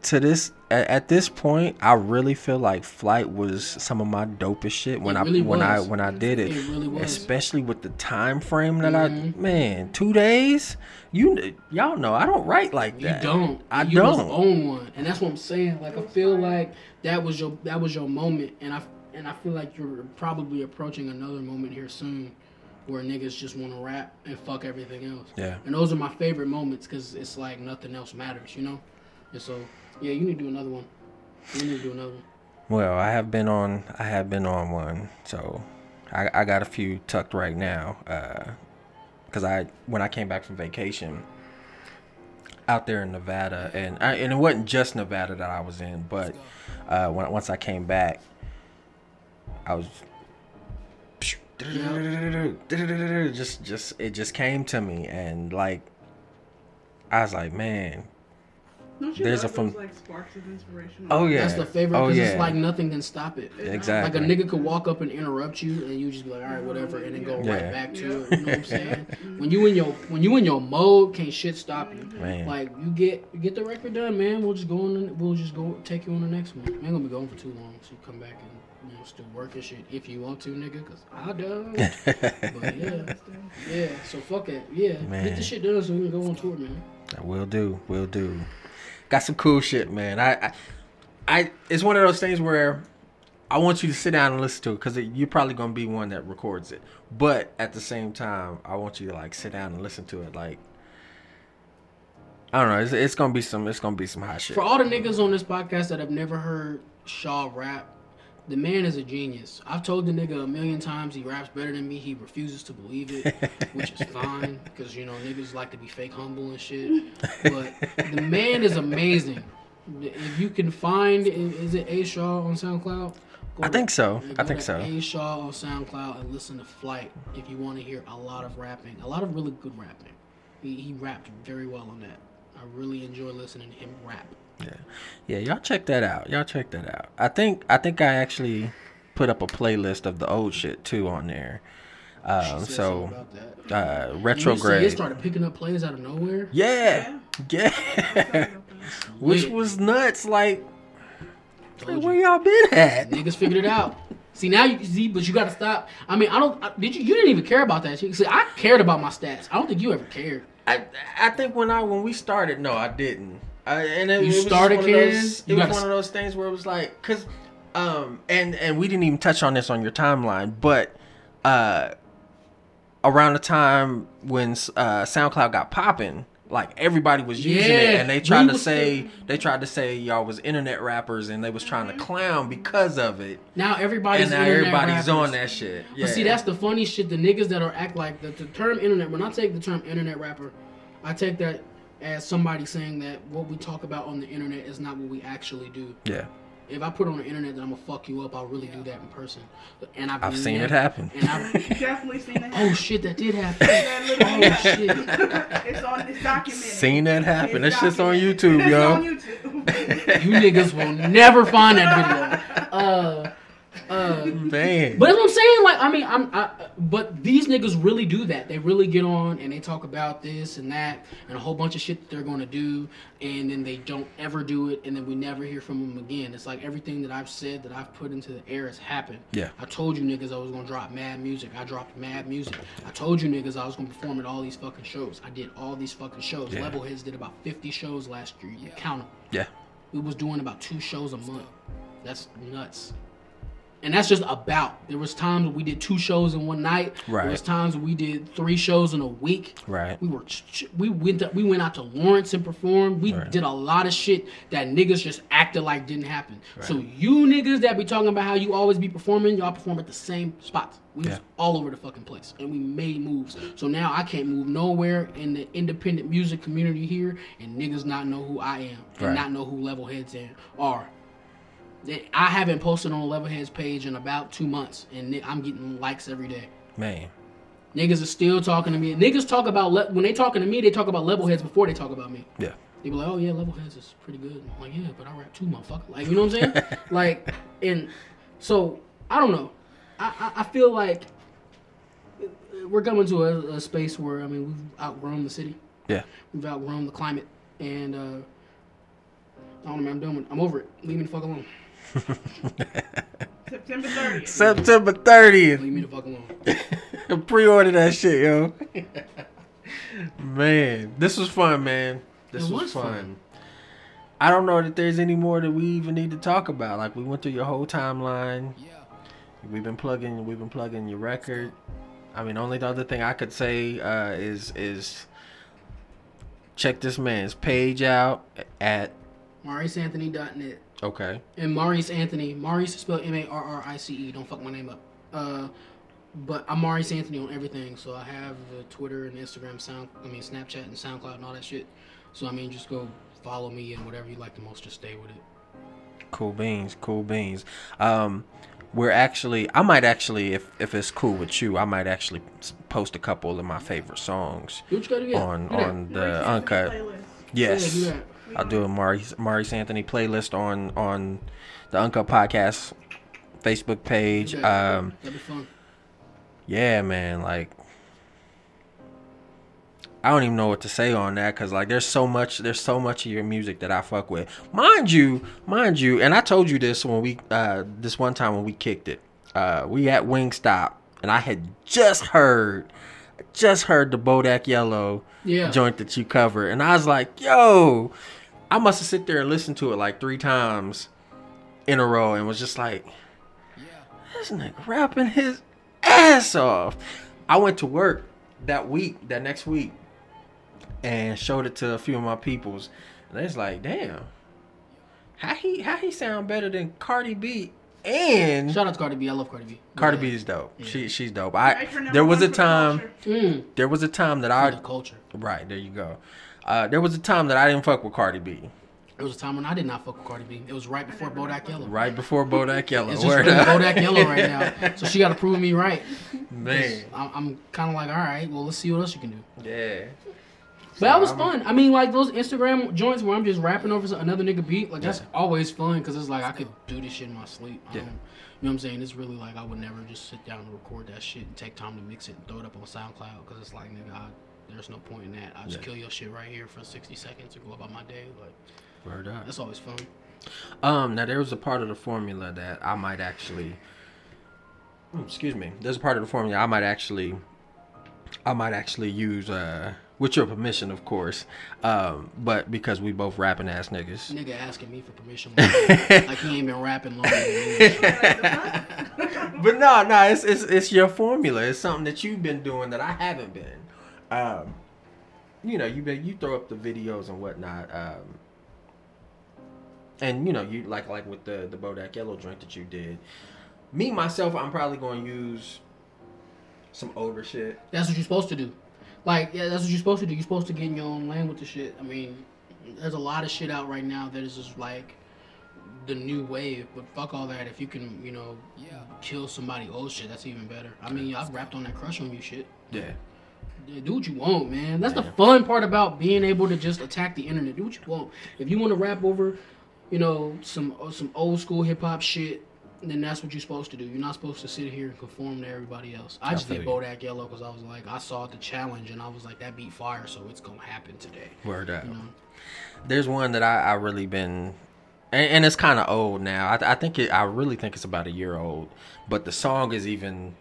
To this at, at this point, I really feel like Flight was some of my dopest shit when It I really when I when I did it. It really was. Especially with the time frame that Mhm. I man, 2 days? You y'all know I don't write like that. You don't. I you don't. own one, and that's what I'm saying. Like I feel like that was your that was your moment, and I and I feel like you're probably approaching another moment here soon, where niggas just want to rap and fuck everything else. Yeah. And those are my favorite moments because it's like nothing else matters, you know. And so yeah, you need to do another one. You need to do another one. Well, I have been on I have been on one. So I I got a few tucked right now. Uh cuz I when I came back from vacation out there in Nevada and I, and it wasn't just Nevada that I was in, but uh when once I came back I was just just it just came to me and like I was like, man, There's love a from- those, like sparks of inspiration? Oh yeah. That's the favorite Oh because yeah. it's like nothing can stop it. exactly. Like a nigga could walk up and interrupt you, and you just be like, "All right, whatever," and then go Yeah. right back to it. You know what I'm saying? Mm-hmm. when you in your when you in your mode, can't shit stop you. Man. Like you get you get the record done, man. We'll just go on. The, we'll just go take you on the next one. We ain't gonna be going for too long, so you come back and you know still work and shit if you want to, nigga. Cause I don't. but yeah, yeah. So fuck it. Yeah, get Man. the shit done so we can go on tour, man. I will do. Will do. Got some cool shit, man. I, I, I it's one of those things where I want you to sit down and listen to it because you're probably gonna be one that records it. But at the same time, I want you to like sit down and listen to it. Like, I don't know. It's, it's gonna be some. It's gonna be some hot shit. For all the niggas on this podcast that have never heard Shaw rap, the man is a genius. I've told the nigga a million times he raps better than me. He refuses to believe it, which is fine because you know niggas like to be fake humble and shit. But the man is amazing. If you can find, is it A Shaw on SoundCloud? Go I to- think so. I think so. A Shaw on SoundCloud and listen to Flight if you want to hear a lot of rapping, a lot of really good rapping. He, he rapped very well on that. I really enjoy listening to him rap. Yeah, yeah. Y'all check that out. Y'all check that out. I think. I think I actually put up a playlist of the old shit too on there. Um, said so about that. uh, You said retrograde. It started picking up plays out of nowhere. Yeah, yeah. Which was nuts. Like, Told where you. y'all been at? Niggas figured it out. See now you see, but you got to stop. I mean, I don't. I, did you? You didn't even care about that shit. See, I cared about my stats. I don't think you ever cared. I I think when I when we started, no, I didn't. I, and it, You it was started one those- It was one of those things where it was like, cause, um, and and we didn't even touch on this on your timeline, but uh, around the time when uh SoundCloud got popping. Like everybody was using it, and they tried to say they tried to say y'all was internet rappers, and they was trying to clown because of it. Now everybody's and now everybody's rappers. on that shit. Yeah. But see, that's the funny shit. The niggas that are act like the, the term internet. When I take the term internet rapper, I take that as somebody saying that what we talk about on the internet is not what we actually do. yeah. If I put on the internet that I'm gonna fuck you up, I'll really do that in person. And I've, I've seen it happen. And I've, Definitely seen that. oh shit, that did happen. That Oh shit. it's on. It's documented. Seen that happen. It's That shit's on. YouTube, it's yo. on YouTube. You niggas will never find that video. Uh, uh, Man. But that's what I'm saying. Like, I mean, I'm. I, but these niggas really do that. They really get on and they talk about this and that and a whole bunch of shit that they're gonna do, and then they don't ever do it, and then we never hear from them again. It's like everything that I've said that I've put into the air has happened. Yeah. I told you niggas I was gonna drop mad music. I dropped mad music. I told you niggas I was gonna perform at all these fucking shows. I did all these fucking shows. Yeah. Levelheads did about 50 shows last year. You count them. Yeah. We was doing about two shows a month. That's nuts. And that's just about. There was times we did two shows in one night. Right. There was times we did three shows in a week. Right. We were we went to, we went out to Lawrence and performed. We Right. did a lot of shit that niggas just acted like didn't happen. Right. So you niggas that be talking about how you always be performing, y'all perform at the same spots. We was all over the fucking place, and we made moves. So now I can't move nowhere in the independent music community here, and niggas not know who I am and Right. not know who Level Heads in- are. They- I haven't posted on Level Heads page in about two months, and I'm getting likes every day. Man. Niggas are still talking to me. Niggas talk about le- when they talking to me, they talk about level heads before they talk about me. Yeah. They be like, "Oh yeah, level heads is pretty good." I'm like, "Yeah, but I rap too, motherfucker." Like, you know what I'm saying? like, and so I don't know. I I, I feel like we're coming to a, a space where I mean we've outgrown the city, Yeah. we've outgrown the climate, and uh, I don't know, man. I'm done. With, I'm over it. Leave me the fuck alone. September 30th. September 30th. Leave me the fuck alone. Pre-order that shit, yo. man, this was fun, man. This It was, was fun. fun. I don't know that there's any more that we even need to talk about. Like we went through your whole timeline. Yeah. We've been plugging. We've been plugging your record. I mean, only the other thing I could say uh, is is check this man's page out at MauriceAnthony.net. okay. And Maurice Anthony. Maurice is spelled M A R R I C E. Don't fuck my name up. Uh, but I'm Maurice Anthony on everything. So I have uh, Twitter and Instagram, Sound. I mean Snapchat and SoundCloud and all that shit. So I mean, just go follow me and whatever you like the most. Just stay with it. Cool beans, cool beans. Um, we're actually, I might actually, if if it's cool with you, I might actually post a couple of my favorite songs Do what you gotta do. Yeah, on on the Anthony uncut. playlist. Yeah, Yes. do that. We I'll do a Maurice Maurice Anthony playlist on on the Uncut Podcast Facebook page. Yeah, Um, that'd be fun. yeah, man, like I don't even know what to say on that because like there's so much there's so much of your music that I fuck with. Mind you, mind you, and I told you this when we uh this one time when we kicked it. Uh we at Wingstop and I had just heard just heard the Bodak Yellow Yeah. joint that you covered and I was like, yo, I must have sit there and listened to it like three times in a row and was just like this nigga rapping his ass off. I went to work that week, that next week, and showed it to a few of my peoples, and they was like, "Damn, how he how he sound better than Cardi B?" And Shout out to Cardi B. I love Cardi B. Cardi Yeah. B is dope. She she's dope. Right I for there was a for the time. Mm, there was a time that for the I culture. right there you go. Uh, there was a time that I didn't fuck with Cardi B. There was a time when I did not fuck with Cardi B. It was right before Bodak Yellow. Right before Bodak Yellow. It's just Word. Bodak Yellow right now. So she got to prove me right. Man, I'm, I'm kind of like, all right, well, let's see what else you can do. yeah. But that was I'm- fun. I mean, like those Instagram joints where I'm just rapping over another nigga beat, like that's always fun because it's like I could do this shit in my sleep. Yeah. don't- you know what I'm saying? It's really like I would never just sit down and record that shit and take time to mix it and throw it up on SoundCloud because it's like, nigga, I, there's no point in that. I just Yeah. kill your shit right here for 60 seconds and go about my day. Like Word up. that's always fun. Um, now there was a part of the formula that I might actually, mm, excuse me, there's a part of the formula I might actually, I might actually use, uh, with your permission, of course, um, but because we both rapping ass niggas. Nigga asking me for permission, like he ain't been rapping me. but no, no, it's, it's it's your formula. It's something that you've been doing that I haven't been. Um, you know, you you throw up the videos and whatnot. Um, and you know, you like like with the the Bodak Yellow drink that you did. Me myself, I'm probably going to use some older shit. That's what you're supposed to do. Like, yeah, that's what you're supposed to do. You're supposed to get in your own lane with the shit. I mean, there's a lot of shit out right now that is just like the new wave. But fuck all that. If you can, you know, yeah. kill somebody old shit, that's even better. I mean, I've rapped on that crush on you shit. Yeah, Yeah, Do what you want, man. That's the fun part about being able to just attack the internet. Do what you want. If you want to rap over, you know, some uh, some old school hip hop shit, then that's what you're supposed to do. You're not supposed to sit here and conform to everybody else. I just did. Bodak Yellow because I was like, I saw the challenge and I was like, that beat fire, so it's gonna happen today. word up. You know, There's one that I, I really been, and, and it's kind of old now. I, I think it, I really think it's about a year old, but the song is even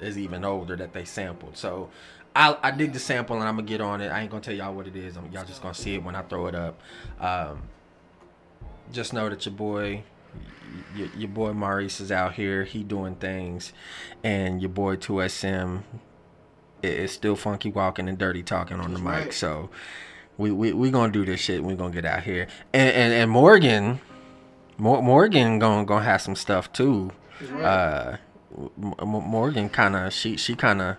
is even older that they sampled. So I I dig the sample and I'm gonna get on it. I ain't gonna tell y'all what it is. I'm, y'all just gonna see it when I throw it up. Um, just know that your boy. Your, your boy Maurice is out here. He doing things, and your boy 2SM is still funky walking and dirty talking on the That's mic. right. So we we we gonna do this shit. We gonna get out here, and and, and Morgan, Mor- Morgan gonna gonna have some stuff too. Right. Uh, M- M- Morgan kind of she she kind of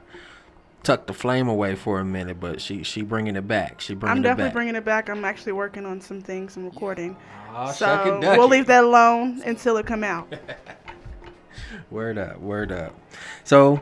tucked the flame away for a minute, but she she bringing it back. She bringing it back I'm it definitely back. bringing it back. I'm actually working on some things, some recording. Aw, shuck so we'll leave that alone until it come out. Word up, word up. So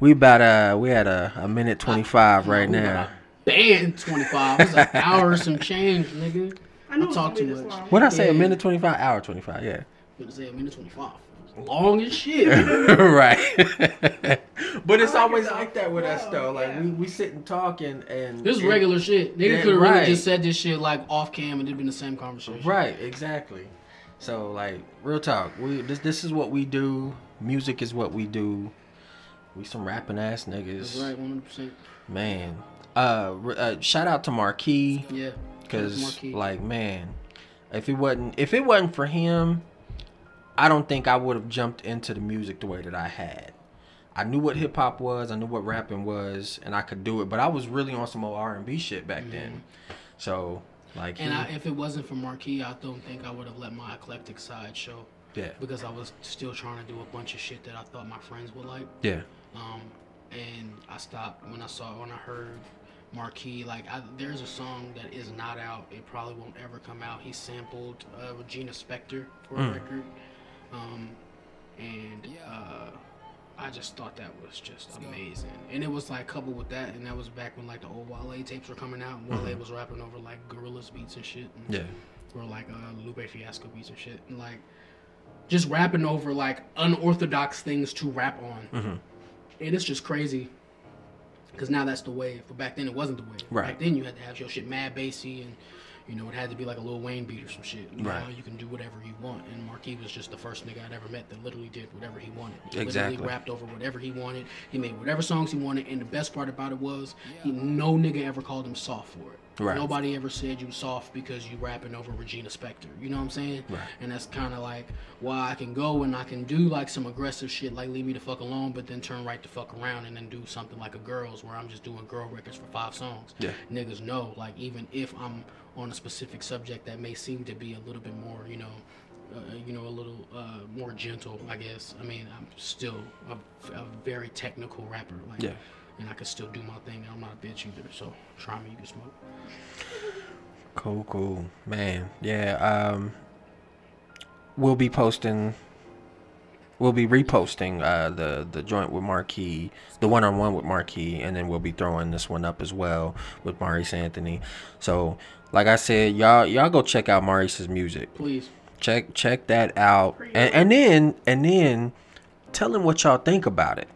we about uh we had a, a minute twenty five right Ooh, now. Band 25. It's an hour some change, nigga. I knew I talk too much. long. What I say? A minute twenty five, hour twenty five. Yeah. I'm gonna say a minute 25. Long as shit. right. but it's like always it like that with us though. Like yeah. we, we sit and talk and and This is and- regular shit. Nigga could have really just said this shit like off cam and it'd been the same conversation. Right, exactly. So like real talk, we this this is what we do. Music is what we do. We some rapping ass niggas. That's right, 100%. Man. Uh, uh shout out to Marquis Yeah. cuz Marquis. like man, if it wasn't if it wasn't for him, I don't think I would have jumped into the music the way that I had. I knew what hip hop was, I knew what rapping was, and I could do it, but I was really on some old R&B shit back then. So, like And he- I, if it wasn't for Marquis, I don't think I would have let my eclectic side show yeah. because I was still trying to do a bunch of shit that I thought my friends would like. Yeah. Um, and I stopped when I saw when I heard Marquis. Like, I, there's a song that is not out. It probably won't ever come out. He sampled uh, Regina Spektor for a Mm. record, um, and uh, I just thought that was just amazing. And it was like coupled with that, and that was back when like the old Wale tapes were coming out. And Wale was rapping over like Gorillaz beats and shit. And, Yeah. Or like uh, Lupe Fiasco beats and shit. And like just rapping over like unorthodox things to rap on. Mm-hmm. And it's just crazy. Because now that's the wave. But back then it wasn't the wave. Right. Back then you had to have your shit mad bassy and you know, it had to be like a Lil Wayne beat or some shit. Now Right. you can do whatever you want. And Marquis was just the first nigga I'd ever met that literally did whatever he wanted. He Exactly. literally rapped over whatever he wanted. He made whatever songs he wanted. And the best part about it was, he, no nigga ever called him soft for it. Right. Nobody ever said you soft because you rapping over Regina Spektor. You know what I'm saying? Right. And that's kind of like why I can go and I can do like some aggressive shit like leave me the fuck alone, but then turn right the fuck around and then do something like a girls where I'm just doing girl records for five songs. Yeah. Niggas know like even if I'm on a specific subject that may seem to be a little bit more, you know. Uh, you know, a little uh, more gentle, I guess. I mean, I'm still a, a very technical rapper, like, Yeah. and I can still do my thing. I'm not a bitch either, so try me, you can smoke. Cool, cool, man. Yeah. Um, we'll be posting. We'll be reposting uh, the the joint with Marquis, the one on one with Marquis, and then we'll be throwing this one up as well with Maurice Anthony. So, like I said, y'all y'all go check out Maurice's music. Please. Check check that out, and, and then and then tell him what y'all think about it.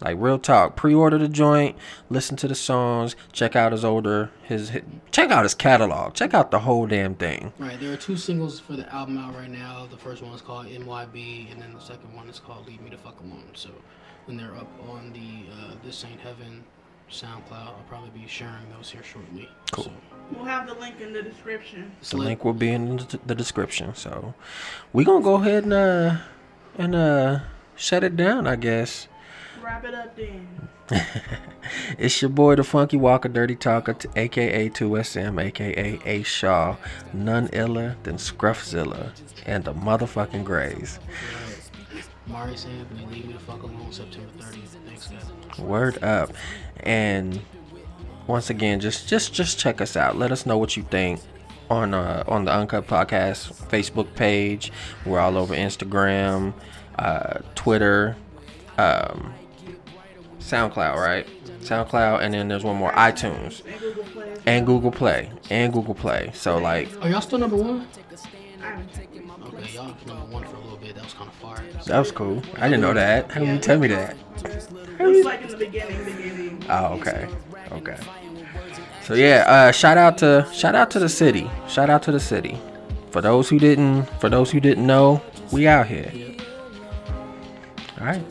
Like real talk, pre-order the joint, listen to the songs, check out his older his, his check out his catalog, check out the whole damn thing. Right, there are two singles for the album out right now. The first one is called NYB, and then the second one is called Leave Me the Fuck Alone. So when they're up on the uh, This Ain't Heaven SoundCloud, I'll probably be sharing those here shortly. Cool. So, We'll have the link in the description. The lit. link will be in the- the description. So we gonna go ahead and uh and uh shut it down, I guess. Wrap it up then. It's your boy, the Funky Walker, Dirty Talker, aka 2SM, aka A Shaw, none iller than Scruffzilla, and the motherfucking Grays. Maurice Anthony, Leave Me the Fuck Alone, September 30th. Thanks, guys. Word up. And once again, just just just check us out. Let us know what you think on uh, on the Uncut Podcast Facebook page. We're all over Instagram, uh, Twitter, um, SoundCloud, right? SoundCloud, and then there's one more iTunes And Google Play. and Google Play and Google Play. So like Are y'all still number one? I haven't checked it. Okay, y'all number one for a little bit. That was kind of fire. that was cool. I didn't know that. How did you tell me that? It was like in the beginning, beginning. Oh, okay. Okay. So yeah, uh, shout out to shout out to the city. Shout out to the city. For those who didn't for those who didn't know, we out here. All right.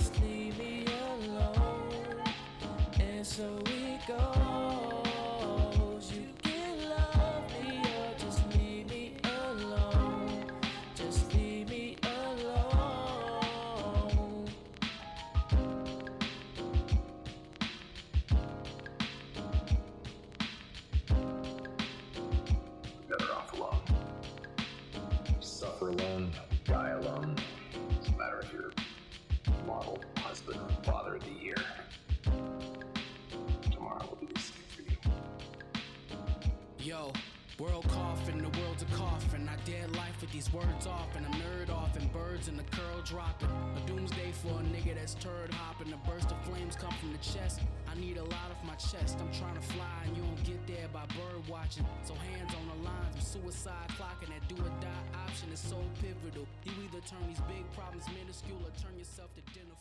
World coffin, the world's a coffin. I dead life with these words off, and I'm nerd off, and birds in the curl dropping. A doomsday for a nigga that's turd hopping. A burst of flames come from the chest. I need a lot off my chest. I'm trying to fly, and you don't get there by bird watching. So hands on the lines, I'm suicide clocking. That do or die option is so pivotal. You either turn these big problems minuscule or turn yourself to dinner.